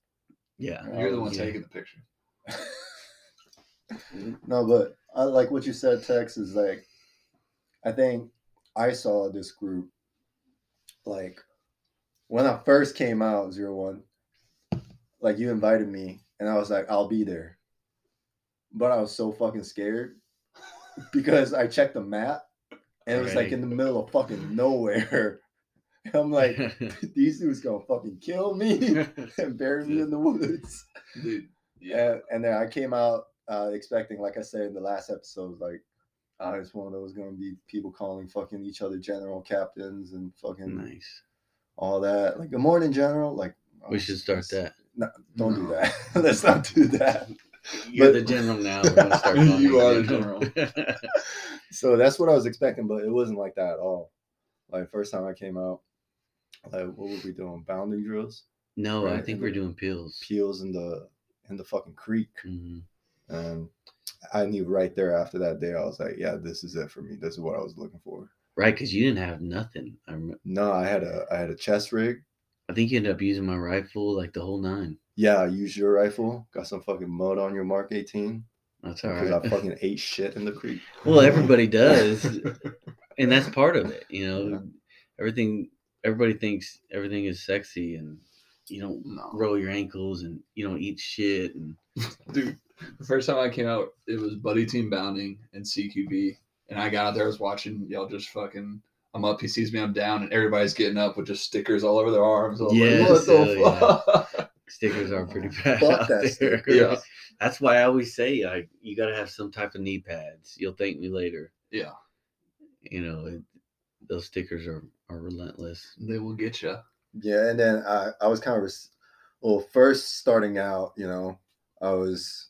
yeah, You're the one Yeah. taking the picture. No, but I like what you said, Tex, is like, I think I saw this group like when I first came out, zero one, like you invited me, and I was like, I'll be there. But I was so fucking scared because I checked the map and it was like in the middle of fucking nowhere. And I'm like, these dudes gonna fucking kill me and bury me in the woods. Dude. Yeah, and then I came out uh, expecting, like I said in the last episode, like I just one of those to be people calling fucking each other general captains and fucking nice. all that. Like, good morning, general. Like, We should start that. No, don't do that. Let's not do that. You're But- the general now. You are the general. So that's what I was expecting, but it wasn't like that at all. Like first time I came out, like what were we doing? Bounding drills, no, I think and we're the- doing peels. peels in the in the fucking creek, hmm and I knew right there after that day, I was like, yeah, this is it for me. This is what I was looking for. Right, because you didn't have nothing. I rem- No, I had a I had a chest rig. I think you ended up using my rifle like the whole nine. Yeah, I used your rifle. Got some fucking mud on your Mark 18 That's all because right. I fucking ate shit in the creek. well, everybody does, and that's part of it. You know, Yeah. everything. Everybody thinks everything is sexy, and you don't No. roll your ankles and you don't eat shit and Dude, the first time I came out, it was Buddy Team Bounding and CQB. And I got out there, I was watching y'all just fucking. I'm up, he sees me, I'm down, and everybody's getting up with just stickers all over their arms. I was Yes, like, what the hell yeah. stickers are pretty bad. Fuck out that there. Yeah. That's why I always say like you got to have some type of knee pads. You'll thank me later. Yeah, You know, it, those stickers are are relentless. they will get you. Yeah, and then I I was kind of res- well first starting out, you know, I was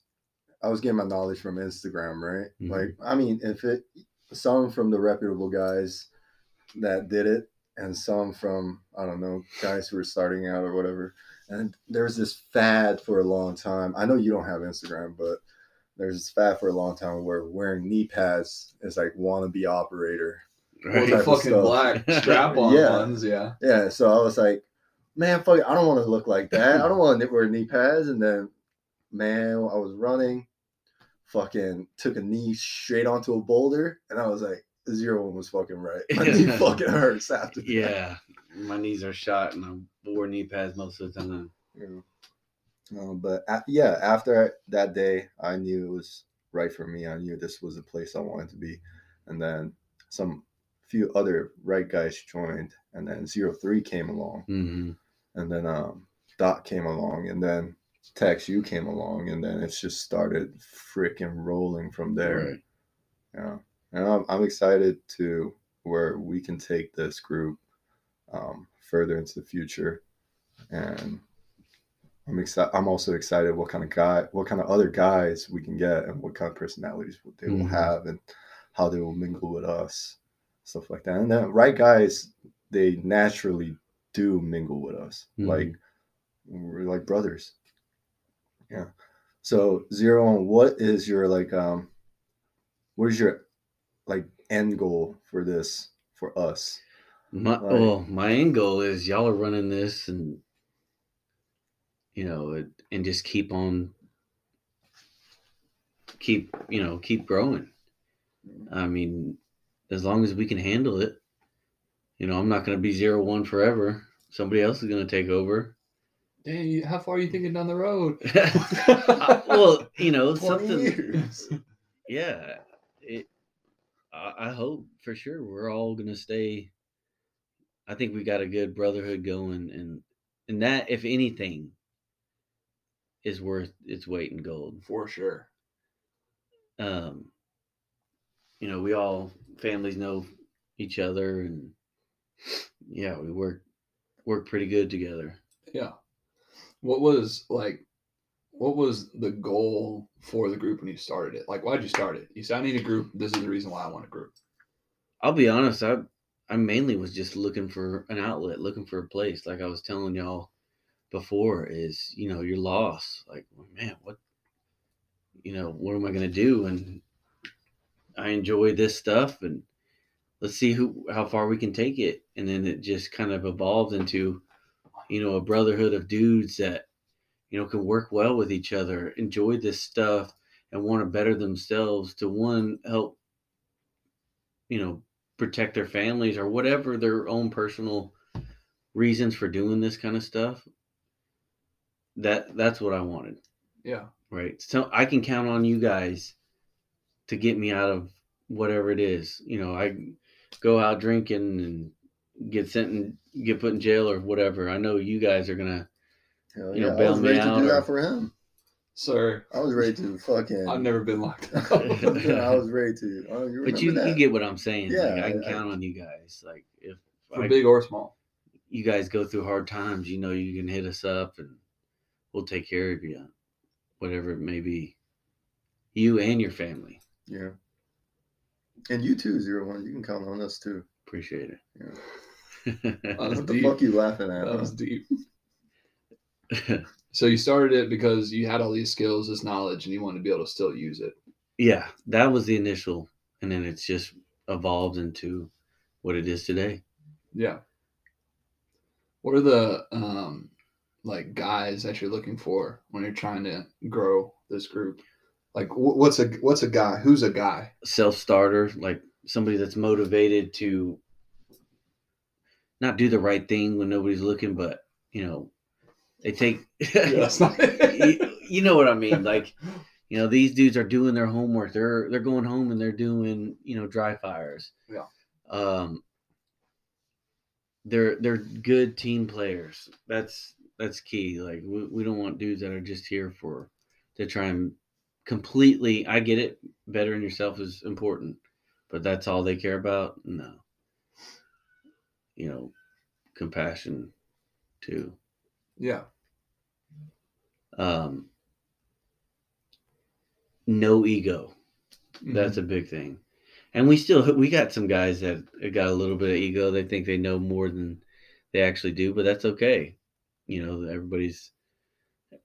I was getting my knowledge from Instagram, right? Mhm. Like I mean, if it some from the reputable guys that did it, and some from I don't know guys who were starting out or whatever. And there's this fad for a long time. I know you don't have Instagram, but there's this fad for a long time where wearing knee pads is like wannabe operator. Right? type fucking stuff. black strap on Yeah. ones, yeah. Yeah, so I was like, man, fuck it, I don't want to look like that. I don't want to wear knee pads. And then, man, I was running, fucking took a knee straight onto a boulder, and I was like, zero one was fucking right. My knee fucking hurts after that. yeah, my knees are shot and I'm wore knee pads most of the time. Yeah. Um, but yeah, after that day, I knew it was right for me. I knew this was the place I wanted to be. And then some few other right guys joined, and then zero three came along. hmm and then um dot came along and then Tex you came along and then it's just started freaking rolling from there Right. yeah and I'm, I'm excited to where we can take this group um, further into the future and i'm excited i'm also excited what kind of guy what kind of other guys we can get and what kind of personalities they will Mhm. have and how they will mingle with us stuff like that and then right guys they naturally do mingle with us Mhm. like we're like brothers yeah so zero one what is your like um what is your like end goal for this for us My Right. well, my end goal is y'all are running this and you know it, and just keep on keep you know keep growing. I mean, as long as we can handle it, you know, I'm not going to be zero one forever. Somebody else is going to take over. Dang, how far are you thinking down the road? well, you know, something. years. yeah it I, I hope for sure we're all gonna stay i think we got a good brotherhood going and and that if anything is worth its weight in gold For sure. um you know we all families know each other and yeah we work work pretty good together Yeah. What was like what was the goal for the group when you started it? Like why'd you start it? You said I need a group. This is the reason why I want a group. I'll be honest, I I mainly was just looking for an outlet, looking for a place. Like I was telling y'all before, is you know, you're lost. Like, man, what you know, what am I gonna do? And I enjoy this stuff and let's see who how far we can take it. And then it just kind of evolved into, you know, a brotherhood of dudes that, you know, can work well with each other, enjoy this stuff and want to better themselves to one help you know protect their families or whatever their own personal reasons for doing this kind of stuff that that's what i wanted. Yeah. right? So i can count on you guys to get me out of whatever it is. You know i go out drinking and get sent and get put in jail or whatever. I know you guys are gonna Hell You know, yeah, I was me ready to do or- that for him. Sir, I was ready to fucking. I've never been locked up. I was ready to. Oh, you but you remember you get what i'm saying like, Yeah, i can I- count on you guys like if For I, big or small. you guys go through hard times, you know you can hit us up and we'll take care of you, whatever it may be. You and your family. Yeah. And you too, zero one. You can count on us too. Appreciate it. That's What the deep. fuck you laughing at? That huh? was deep. So you started it because you had all these skills, this knowledge, and you wanted to be able to still use it. yeah, that was the initial, and then it's just evolved into what it is today. Yeah. What are the um like guys that you're looking for when you're trying to grow this group? Like what's a what's a guy? Who's a guy? Self starter, like somebody that's motivated to not do the right thing when nobody's looking, but you know, They take. Yeah, not you, you know what I mean? Like, you know, these dudes are doing their homework. They're they're going home and they're doing you know dry fires. Yeah. Um. They're they're good team players. That's that's key. Like we, we don't want dudes that are just here for to try and completely. I get it. Bettering yourself is important, but that's all they care about. No. You know, compassion too. yeah. Um. No ego. Mm-hmm. That's a big thing. And we still we got some guys that got a little bit of ego. They think they know more than they actually do, but that's okay. You know, everybody's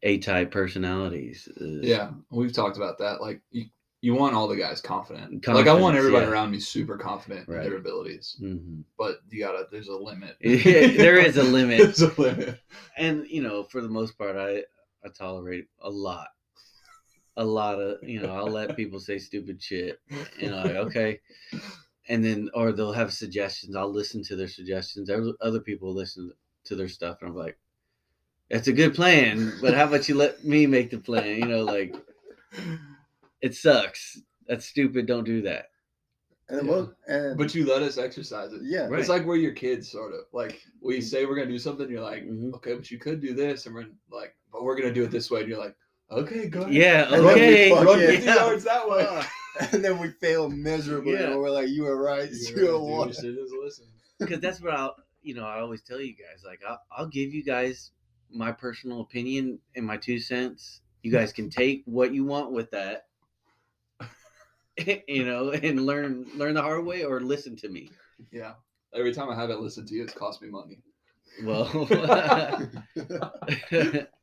A type personalities. is- Yeah, we've talked about that. Like you, you want all the guys confident. like I want everybody yeah. around me super confident in their abilities, Mhm. but you gotta. There's a limit. there is a limit. There's a limit. And you know, for the most part, I I tolerate a lot, a lot of you know. I'll let people say stupid shit. You know, like okay, and then or they'll have suggestions. I'll listen to their suggestions. Other other people listen to their stuff, and I'm like, "That's a good plan, but how about you let me make the plan?" You know, like it sucks. That's stupid. Don't do that. And, the Yeah. most, and But you let us exercise it. yeah, Right. It's like we're your kids, sort of. Like we say we're gonna do something, you're like, Mhm. okay, but you could do this, and we're like, but we're gonna do it this way, and you're like, okay, go ahead. Yeah. And then we Okay. fuck Run Yeah. 50 yards that way. and then we fail miserably. Yeah. And we're like, you were right. You You were dude, one. you just listen. because that's what I'll you know I always tell you guys like I'll, I'll give you guys my personal opinion and my two cents. You guys can take what you want with that, you know, and learn learn the hard way or listen to me. Yeah. Every time I have it listened to you, it's cost me money. Well,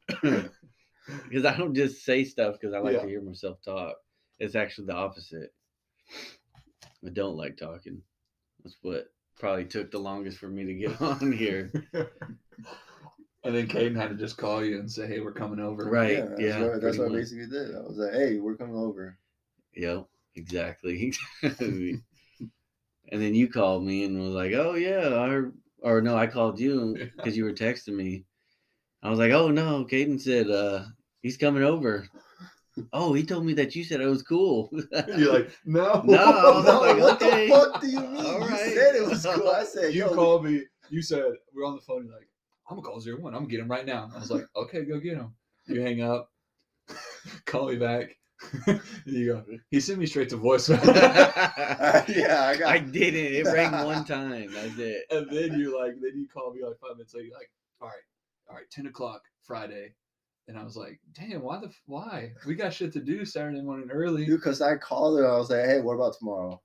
because I don't just say stuff because I like Yeah. to hear myself talk. It's actually the opposite. I don't like talking. That's what probably took the longest for me to get on here. And then Caden had to just call you and say, "Hey, we're coming over." Right. yeah, that's yeah, what, that's what I basically did. I was like, hey, we're coming over. Yep, exactly. and then you called me and was like, "Oh yeah," I or no, I called you because you were texting me. I was like, "Oh no," Caden said, uh, "He's coming over." Oh, he told me that you said it was cool. You're like, "No, No, I was No, like, what okay. the fuck do you mean? All you right. said it was cool. I said, you yo, called me. You said we're on the phone. You're like, I'm gonna call zero one. I'm gonna get him right now. I was like, okay, go get him. You hang up, call me back. you go. He sent me straight to voicemail, yeah, I got. I did it. It rang one time. That's it. and then you're like, then you call me like five minutes later. You're like, all right, all right, ten o'clock Friday. And I was like, damn, why the why? We got shit to do Saturday morning early. Dude, because I called her. I was like, hey, what about tomorrow?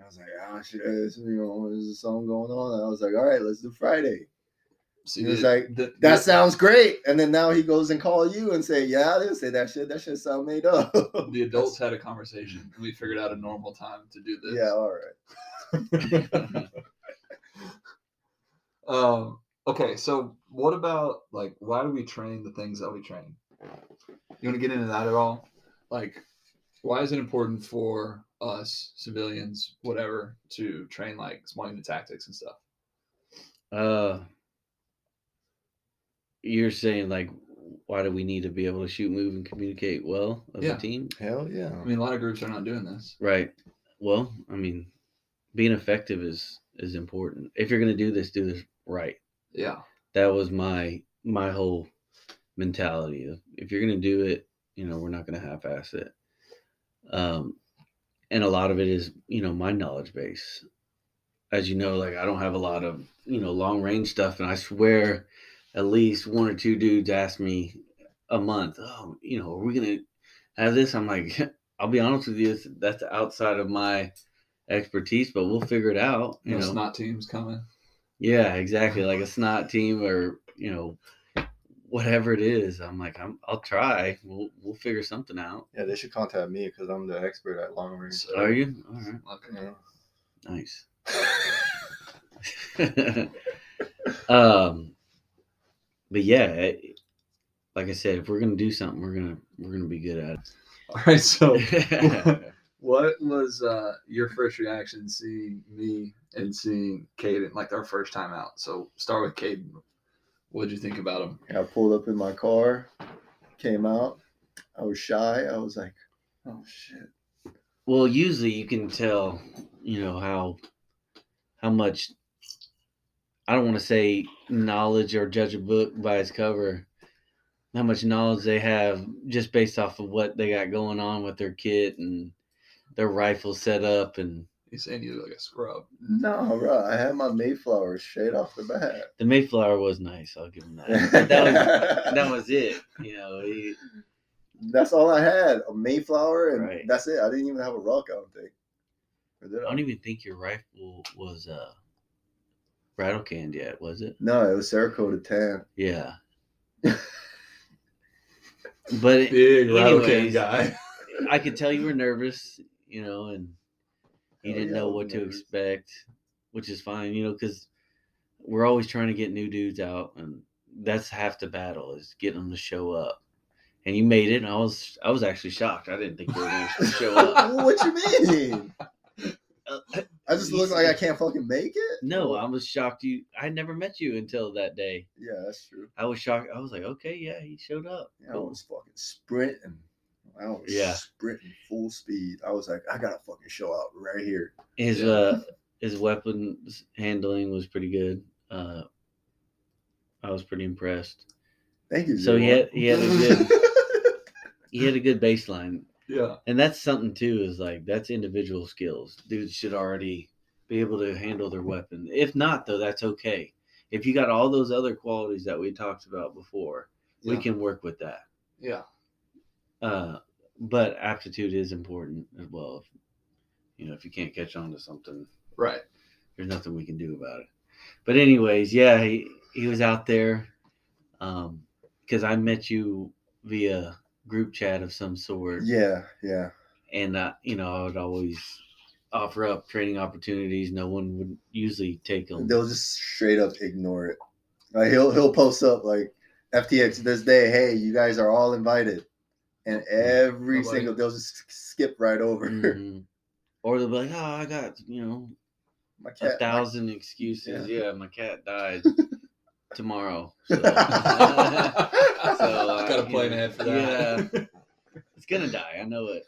I was like, oh shit, you know, there's something going on. And I was like, all right, let's do Friday. See, He was the- like, the- That the- sounds great. And then now he goes and call you and say, yeah, I didn't say that shit. That shit sound made up. the adults had a conversation and we figured out a normal time to do this. yeah, all right. Um, okay, so what about like why do we train the things that we train? You want to get into that at all? Like, why is it important for us civilians, whatever, to train like small unit tactics and stuff? Uh, you're saying like, why do we need to be able to shoot, move, and communicate well as Yeah. a team? Hell yeah. I mean, a lot of groups are not doing this. Right. Well, I mean, being effective is is important. If you're gonna do this, do this right. Yeah, That was my my whole mentality. If you're gonna do it, you know, we're not gonna half-ass it. Um, and a lot of it is, you know, my knowledge base. As you know, like I don't have a lot of, you know, long range stuff, and I swear, at least one or two dudes ask me a month, oh, you know, are we gonna have this? I'm like, I'll be honest with you, that's outside of my expertise, but we'll figure it out. You know, know, SNOT teams coming. Yeah, exactly. Like a snot team or, you know, whatever it is. I'm like, I'm, I'll try. We'll, we'll figure something out. Yeah, they should contact me because I'm the expert at long range. So, Are you? All right. Okay. Yeah. Nice. um, but yeah, it, like I said, if we're going to do something, we're going to, we're going to be good at it. All right. So, what was uh, your first reaction seeing me and seeing Caden like our first time out? So, start with Caden. What'd you think about him? I pulled up in my car, came out. I was shy. I was like, oh shit. Well, usually you can tell, you know, how how much I don't want to say knowledge or judge a book by its cover, how much knowledge they have just based off of what they got going on with their kit and their rifle set up and He's saying you look like a scrub. No, bro. I had my Mayflower straight off the bat. the Mayflower was nice. I'll give him that. But that was that was it. You know, he, That's all I had. A Mayflower, and Right. that's it. I didn't even have a rock. I don't think. Or did I I? don't even think your rifle was uh rattle canned yet, was it? No, it was Cerakote tan. Yeah. but it- Big rattle can guy. I could tell you were nervous, you know, and Oh, didn't know what to expect, which is fine, you know, because we're always trying to get new dudes out, and that's half the battle is getting them to show up. And you made it, and I was I was actually shocked. I didn't think you were going to show up. what you mean? Uh, I just look like I can't fucking make it. no, I was shocked. You, I never met you until that day. Yeah, that's true. I was shocked. I was like, okay, yeah, he showed up. Yeah, I was fucking sprinting. I was Yeah. sprinting full speed. I was like, I gotta fucking show out right here. His Yeah. uh his weapons handling was pretty good. Uh I was pretty impressed. Thank you. So he had- he had a good- He had a good baseline. yeah. And that's something too, is like that's individual skills. Dudes should already be able to handle their weapon. If not though, that's okay. If you got all those other qualities that we talked about before, we can work with that. Yeah. Uh but aptitude is important as well. If, you know, if you can't catch on to something, Right. there's nothing we can do about it. But anyways, yeah, he he was out there um because I met you via group chat of some sort, Yeah, yeah. and uh, you know I would always offer up training opportunities. No one would usually take them. They'll just straight up ignore it. Like he'll he'll post up like FTX this day. Hey, you guys are all invited, and every Nobody- single they'll just skip right over. Mhm. Or they'll be like, "Oh, I got you know My a cat. my- thousand excuses. Yeah. Yeah. my cat died tomorrow." So, So, uh, Got a plan ahead for that. Yeah, it's gonna die. I know it.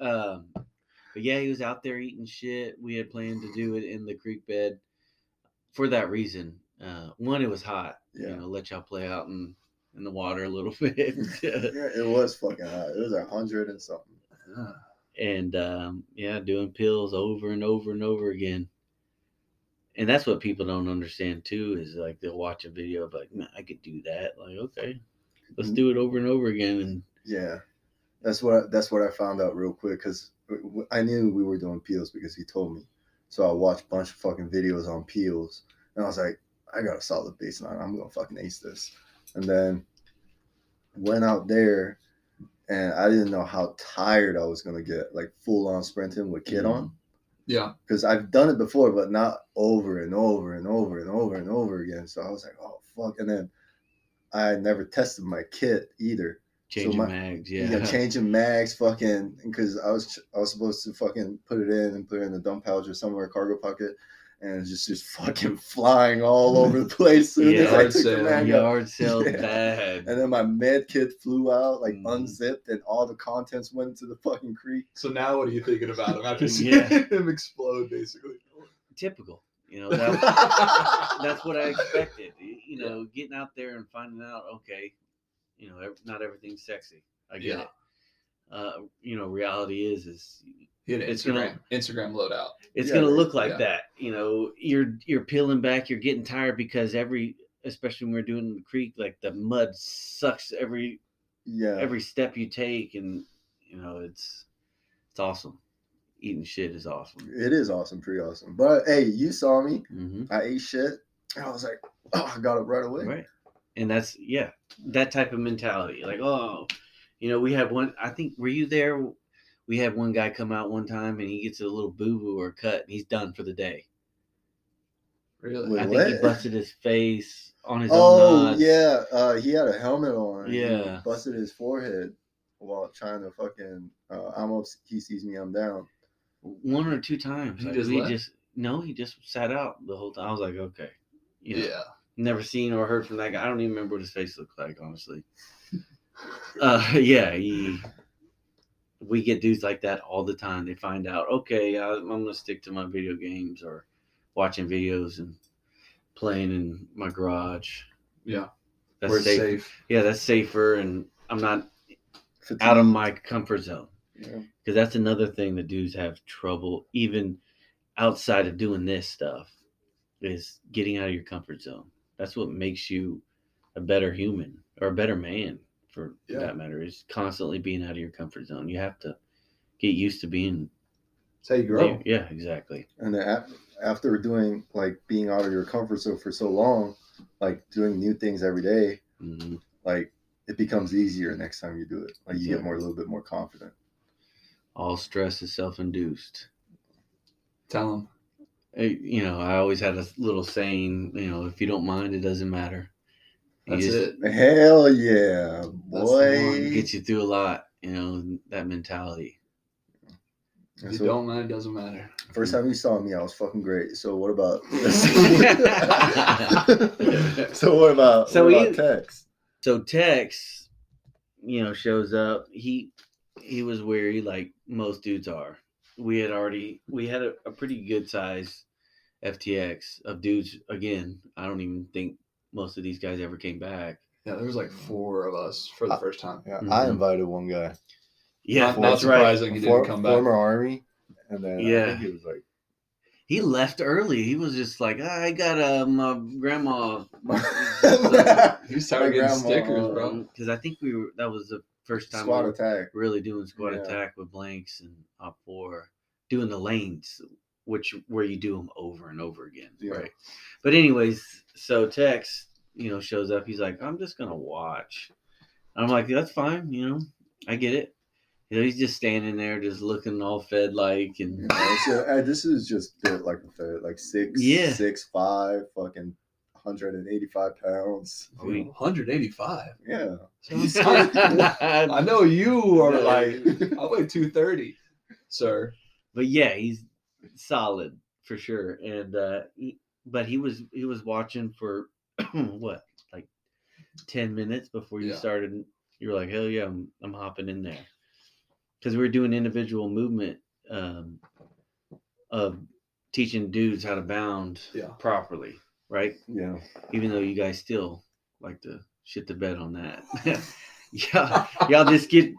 Um, but yeah, he was out there eating shit. We had planned to do it in the creek bed for that reason. Uh, one, it was hot. Yeah. You know, let y'all play out in in the water a little bit. Yeah, it was fucking hot. It was a hundred and something. and um, yeah, doing peels over and over and over again. And that's what people don't understand too is like they'll watch a video of like, man, I could do that. Like, okay, let's do it over and over again. And Yeah, that's what that's what I found out real quick because I knew we were doing peels because he told me. So I watched a bunch of fucking videos on peels, and I was like, I got a solid baseline. I'm gonna fucking ace this. And then went out there, and I didn't know how tired I was gonna get, like full on sprinting with kit mm-hmm. on. Yeah. Because I've done it before, but not over and over and over and over and over again. So I was like, oh fuck. And then I never tested my kit either. changing my- mags, Yeah, yeah. changing mags, fucking, because I was I was supposed to fucking put it in and put it in the dump pouch or somewhere cargo pocket, and it's just just fucking flying all over the place. Soon as Yard took sale. mag. Yard sale Yeah. bad. And then my med kit flew out, like Mhm. unzipped, and all the contents went into the fucking creek. So now what are you thinking about him after Yeah. seeing him explode, basically? Typical. You know, that, that's what I expected. y- You Yeah. know, getting out there and finding out, okay, you know, not everything's sexy. I get Yeah. it. Uh, you know, reality is is He had an It's Instagram gonna- Instagram loadout. it's Yeah, gonna look like yeah. that. You know, you're you're peeling back, you're getting tired because every, especially when we're doing the creek, like the mud sucks every Yeah, every step you take, and you know, it's it's awesome. Eating shit is awesome. it is awesome, pretty awesome. But hey, you saw me. hmm I ate shit. And I was like, oh, I got it right away. Right. And that's yeah, that type of mentality. Like, oh, you know, we have one I think were you there? We had one guy come out one time and he gets a little boo boo or cut and he's done for the day. Really? Wait, I think he busted his face on his own Oh yeah, uh, he had a helmet on. He Yeah. busted his forehead while trying to fucking. Uh, I'm up. He sees me. I'm down. One or two times. He Like, just we left? just no, he just sat out the whole time. I was like, okay, you know, Yeah. never seen or heard from that guy. I don't even remember what his face looked like, honestly. uh, yeah, he. We get dudes like that all the time. They find out, okay, I, I'm gonna stick to my video games or watching videos and playing in my garage. Yeah. That's We're safe. safe. Yeah, that's safer, and I'm not out of my comfort zone Yeah. because that's another thing that dudes have trouble even outside of doing this stuff is getting out of your comfort zone that's what makes you a better human or a better man for Yeah. that matter is constantly being out of your comfort zone you have to get used to being That's how you grow. there. yeah exactly And then after doing like being out of your comfort zone for so long, like doing new things every day, Mhm. like it becomes easier next time you do it. Like you Yeah. get more a little bit more confident. all stress is self-induced Tell him. Eh, you know i always had a little saying you know if you don't mind it doesn't matter You That's just- it. Hell yeah, boy. one. gets you through a lot you know that mentality If you So- don't mind, it doesn't matter. First time you saw me, I was fucking great. So what about? so what about? So what you- about Tex? so Tex, you know, shows up. He he was weary like most dudes are. We had already we had a, a pretty good size FTX of dudes. Again, I don't even think most of these guys ever came back. Yeah, there was like four of us for the Uh, first time. Yeah, Mhm. I invited one guy, Yeah, Not- not that's right. surprising he didn't For- come back. former army, and then Yeah. I think he was like, He left early. He was just like, I got uh, my grandma. He's My tired of getting grandma, stickers, bro. Because I think we were. That was the first time we squad were attack. really doing squad Yeah. attack with blanks and OPFOR, doing the lanes, which where you do them over and over again, Yeah. right? But anyways, so Tex, you know, shows up. He's like, I'm just gonna watch. I'm like, that's fine, you know, I get it. You know, he's just standing there, just looking all fed like, and You know, so, uh, this is just built like a fed, like six, Yeah. six five, fucking 185 pounds. We- 185. Yeah. I know you are like, I weigh 230, sir. but yeah, he's solid for sure. And uh he, but he was he was watching for what like ten minutes before you Yeah. started. You were like, hell yeah, I'm I'm hopping in there because we were doing individual movement um, of teaching dudes how to bound Yeah. properly, right? Yeah. Even though you guys still like to shit the bed on that. yeah, y'all just get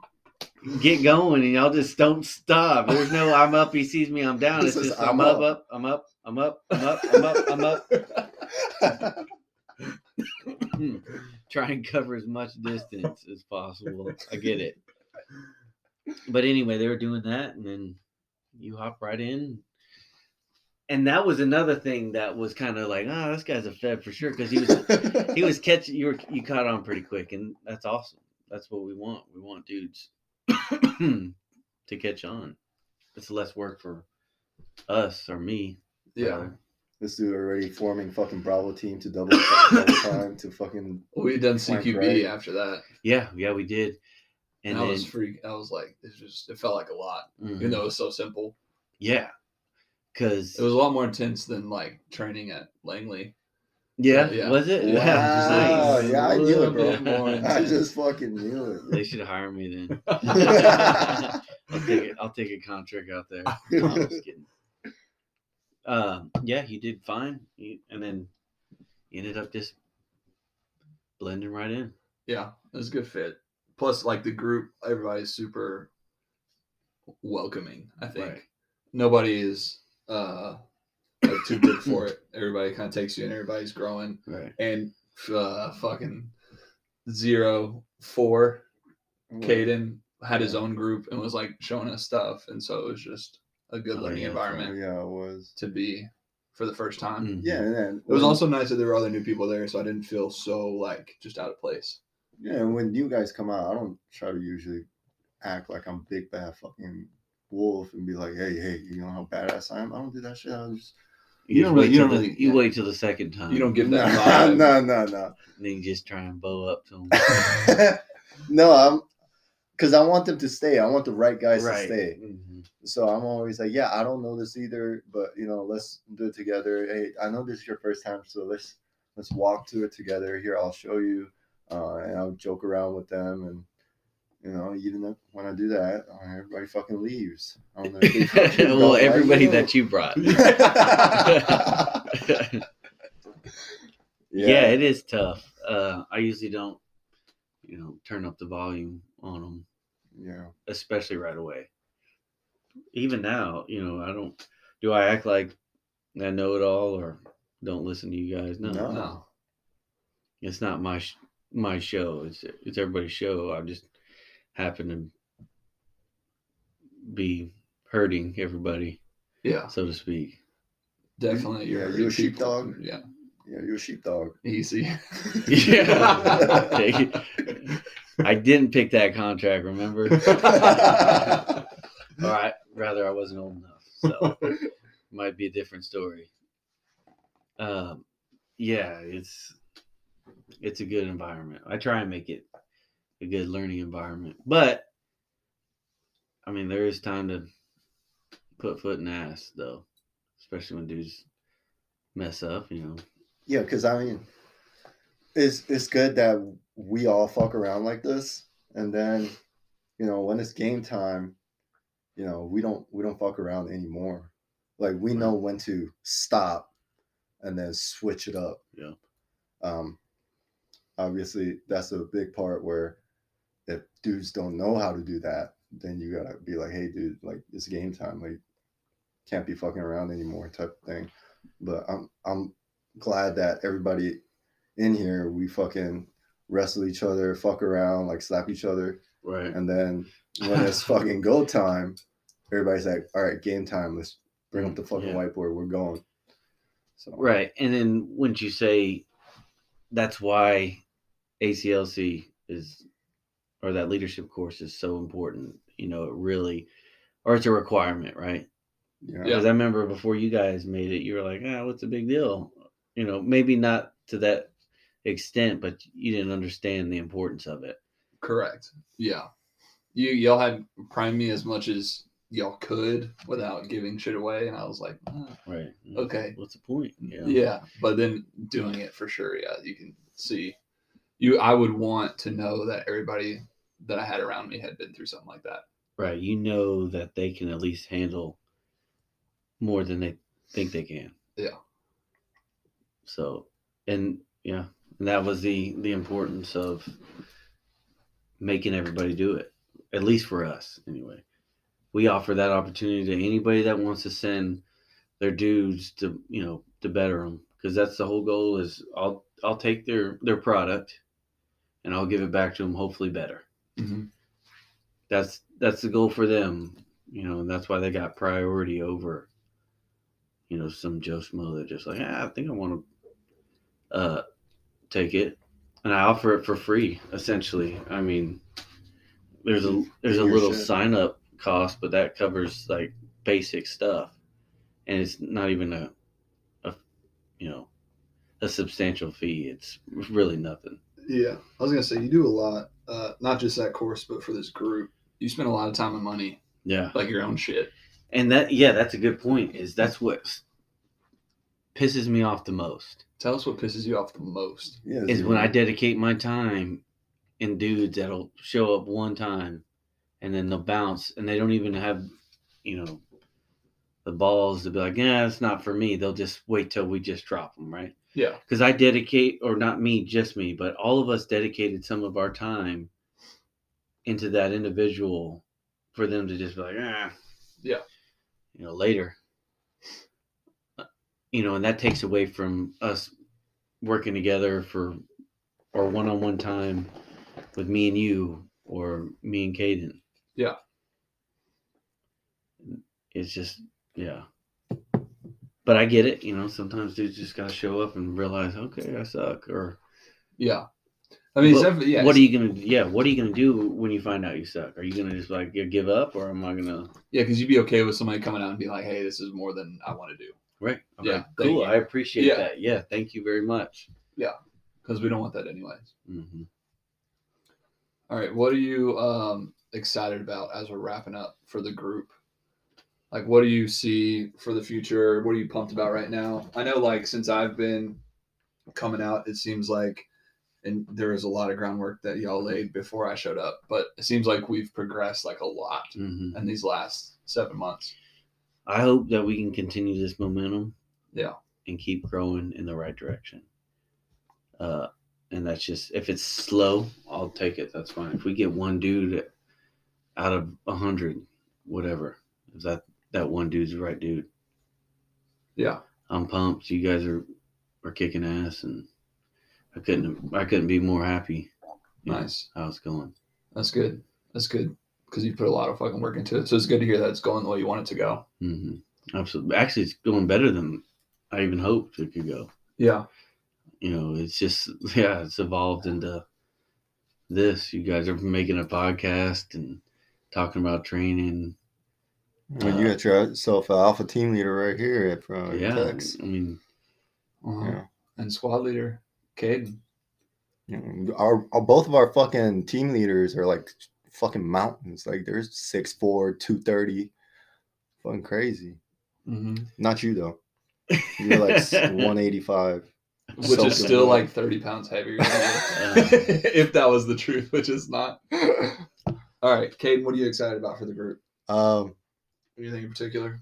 get going and y'all just don't stop. There's no I'm up, he sees me, I'm down. It's just I'm I'm up, up. up, I'm up, I'm up, I'm up, I'm up, I'm up. Try and cover as much distance as possible. I get it. But anyway, they were doing that and then you hop right in. And that was another thing that was kind of like, oh, this guy's a fed for sure because he was he was catching you were you caught on pretty quick and that's awesome that's what we want we want dudes to catch on it's less work for us or me Yeah. rather. This dude already forming fucking Bravo team to double, double time to fucking. We had done CQB great. after that. yeah yeah we did And and I then was freak. I was like, it just, it felt like a lot, mhm, even though it was so simple. yeah because It was a lot more intense than like training at Langley. Yeah, yeah. was it Wow, Nice. yeah, I A knew it, bro. bit I just fucking knew it. they should hire me then I'll take it. I'll take a contract out there. No, I'm just kidding. Um, yeah, he did fine, he, and then he ended up just blending right in. Yeah, it was a good fit. Plus, like the group, everybody's super welcoming. I think Right. nobody is uh like too big for it. Everybody kind of takes you in. Everybody's growing, Right. and uh, fucking zero four. Caden had his own group and was like showing us stuff, and so it was just a good Oh, learning yeah. environment Yeah, it was. to be for the first time. Mhm. Yeah, and then It was when- also nice that there were other new people there, so I didn't feel so like just out of place. Yeah, and when you guys come out, I don't try to usually act like I'm big bad fucking wolf and be like, hey, hey, you know how badass I am. I don't do that shit. I just You, You don't really- wait you till don't the, you yeah. wait till the second time. You don't give no, that vibe. no, no, no. And then you just try and bow up to them. no, I'm because I want them to stay. I want the right guys right. to stay. Mhm. So I'm always like, yeah, I don't know this either, but you know, let's do it together. Hey, I know this is your first time, so let's let's walk through it together. Here, I'll show you, uh, and I'll joke around with them, and you know, even if, when I do that, everybody fucking leaves. I don't know if they fucking well, everybody that you brought. yeah. yeah. it is tough. Uh, I usually don't, you know, turn up the volume on them, yeah. especially right away. Even now, you know, I don't. Do I act like I know it all or don't listen to you guys? No, No. No. it's not my sh- my show. It's it's everybody's show. I just happen to be hurting everybody, Yeah, so to speak. definitely. Yeah, You're you a people- sheepdog? Yeah, Yeah, you're a sheepdog. easy. Yeah. I didn't pick that contract, remember? All right, rather I wasn't old enough, so might be a different story. Um, yeah, it's it's a good environment. I try and make it a good learning environment, but I mean, there is time to put foot in ass, though, especially when dudes mess up. You know, Yeah, because I mean, it's it's good that we all fuck around like this, and then, you know, when it's game time, you know, we don't we don't fuck around anymore. Like we know when to stop, and then switch it up. Yeah. Um, obviously, that's a big part where if dudes don't know how to do that, then you gotta be like, hey, dude, like it's game time. Like, can't be fucking around anymore, type of thing. But I'm I'm glad that everybody in here we fucking wrestle each other, fuck around, like slap each other, right? and then when it's fucking go time, everybody's like, "All right, game time. Let's bring up the fucking Yeah. whiteboard. We're going." So Right. And then wouldn't you say that's why ACLC is or that leadership course is so important? You know, it really or it's a requirement, right? yeah. Because I remember before you guys made it, you were like, ah, what's the big deal? You know, maybe not to that extent, but you didn't understand the importance of it. Correct. Yeah. You y'all had primed me as much as y'all could without giving shit away, and I was like, "Ah, Right. okay, What's the point? Yeah. yeah. But then doing it for sure, yeah, you can see. You, I would want to know that everybody that I had around me had been through something like that. Right. You know that they can at least handle more than they think they can. Yeah. So, and yeah, and that was the the importance of making everybody do it. At least for us, anyway. We offer that opportunity to anybody that wants to send their dudes to you know to better them because that's the whole goal. Is I'll I'll take their their product and I'll give it back to them hopefully better Mm-hmm. that's that's the goal for them, you know, and that's why they got priority over, you know, some Joe Smo that just like, ah, I think I want to uh take it, and I offer it for free essentially. I mean, there's a there's a little sign up cost, but that covers like basic stuff, and it's not even a, a you know, a substantial fee. It's really nothing. Yeah, I was gonna say you do a lot, uh, not just that course, but for this group. You spend a lot of time and money, Yeah. like your own shit. And that, yeah, that's a good point. Is that's what pisses me off the most Tell us what pisses you off the most. yeah, is when I dedicate my time in dudes that'll show up one time and then they'll bounce and they don't even have, you know, the balls to be like, yeah, it's not for me. They'll just wait till we just drop them, right? Yeah, Because I dedicate, or not me, just me, but all of us dedicated some of our time into that individual for them to just be like, ah, Yeah. you know, later. Uh, You know, and that takes away from us working together for or one on one time with me and you or me and Caden. Yeah. It's just, yeah. But I get it, you know, sometimes dudes just gotta show up and realize, okay, I suck. Or yeah. I mean, yeah. what are you gonna yeah, what are you gonna do when you find out you suck? Are you gonna just like give up or am I gonna Yeah, because you'd be okay with somebody coming out and be like, "Hey, this is more than I want to do," Right. Okay. Yeah, Cool. you. I appreciate Yeah. that. Yeah. Thank you very much. Yeah, because we don't want that anyways. hmm All right. What are you um, excited about as we're wrapping up for the group? Like, what do you see for the future? What are you pumped about right now? I know, like, since I've been coming out, it seems like, and there was a lot of groundwork that y'all laid before I showed up, but it seems like we've progressed like a lot hmm in these last seven months. I hope that we can continue this momentum Yeah. and keep growing in the right direction. Uh, and that's just if it's slow, I'll take it. That's fine. If we get one dude out of a hundred, whatever, if that that one dude's the right dude, Yeah. I'm pumped. You guys are are kicking ass, and I couldn't I couldn't be more happy. Nice. how it's going. That's good. That's good because you put a lot of fucking work into it. So it's good to hear that it's going the way you want it to go. Mm-hmm. Absolutely. Actually, it's going better than I even hoped it could go. Yeah. you know, it's just yeah, it's evolved into this. You guys are making a podcast and talking about training. Well, you got yourself an alpha team leader right here at uh, yeah, Tex. I mean, Uh-huh. Yeah. And squad leader, Caden. You Our, our both of our fucking team leaders are like fucking mountains. Like there's 6'4", 230. Fucking crazy. Mm-hmm. Not you though. You're like 185. Which Soaking is still wet. like 30 pounds heavier than you. if that was the truth, which is not. All right, Caden, what are you excited about for the group? Um, Anything in particular?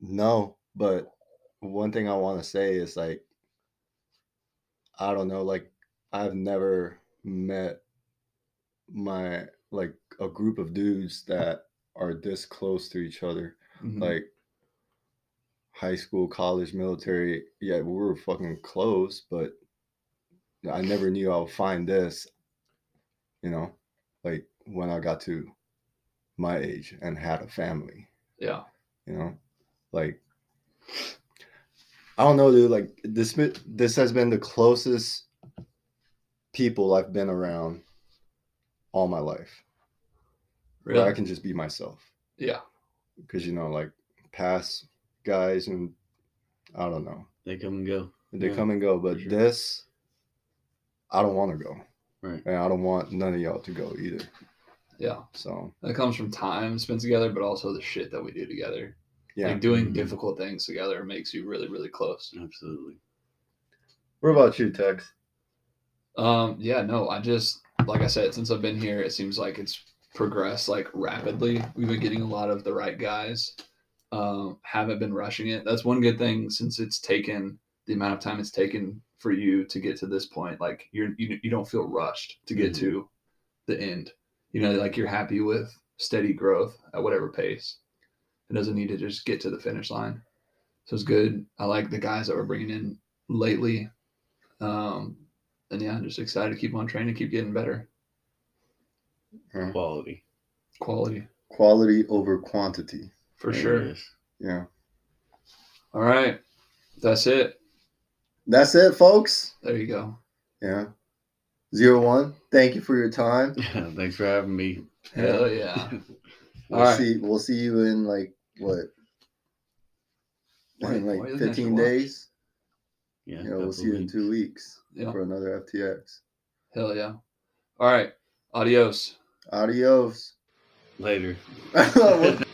no, but one thing I want to say is like, I don't know, like I've never met my like a group of dudes that are this close to each other. Mhm. Like high school, college, military. Yeah, we were fucking close, but I never knew I would find this, you know, like when I got to my age and had a family yeah. you know like i don't know dude like this this has been the closest people i've been around all my life Really? where i can just be myself Yeah. because you know like past guys and i don't know they come and go. they Yeah, come and go but sure. this i don't want to go Right. and i don't want none of y'all to go either Yeah. so That comes from time spent together, but also the shit that we do together. yeah Like doing Mhm. difficult things together makes you really, really close. Absolutely. what about you tex Um, yeah, no, I just like I said, since I've been here, it seems like it's progressed like rapidly. We've been getting a lot of the right guys. Um, haven't been rushing it. That's one good thing since it's taken the amount of time it's taken for you to get to this point. Like you're you, you don't feel rushed to get Mhm. to the end. You know, like you're happy with steady growth at whatever pace. It doesn't need to just get to the finish line. So it's good. I like the guys that we're bringing in lately. Um, and yeah, I'm just excited to keep on training, keep getting better. Quality. Quality quality over quantity for There sure. yeah All right, that's it. that's it folks There you go. Yeah. Zero one. Thank you for your time. Thanks for having me. Hell yeah. We'll All right. see. We'll see you in like what? Wait, in like fifteen days. Yeah. Yeah, we'll couple see you in two weeks Yeah. for another FTX. Hell yeah. All right. Adios. Adios. Later. We'll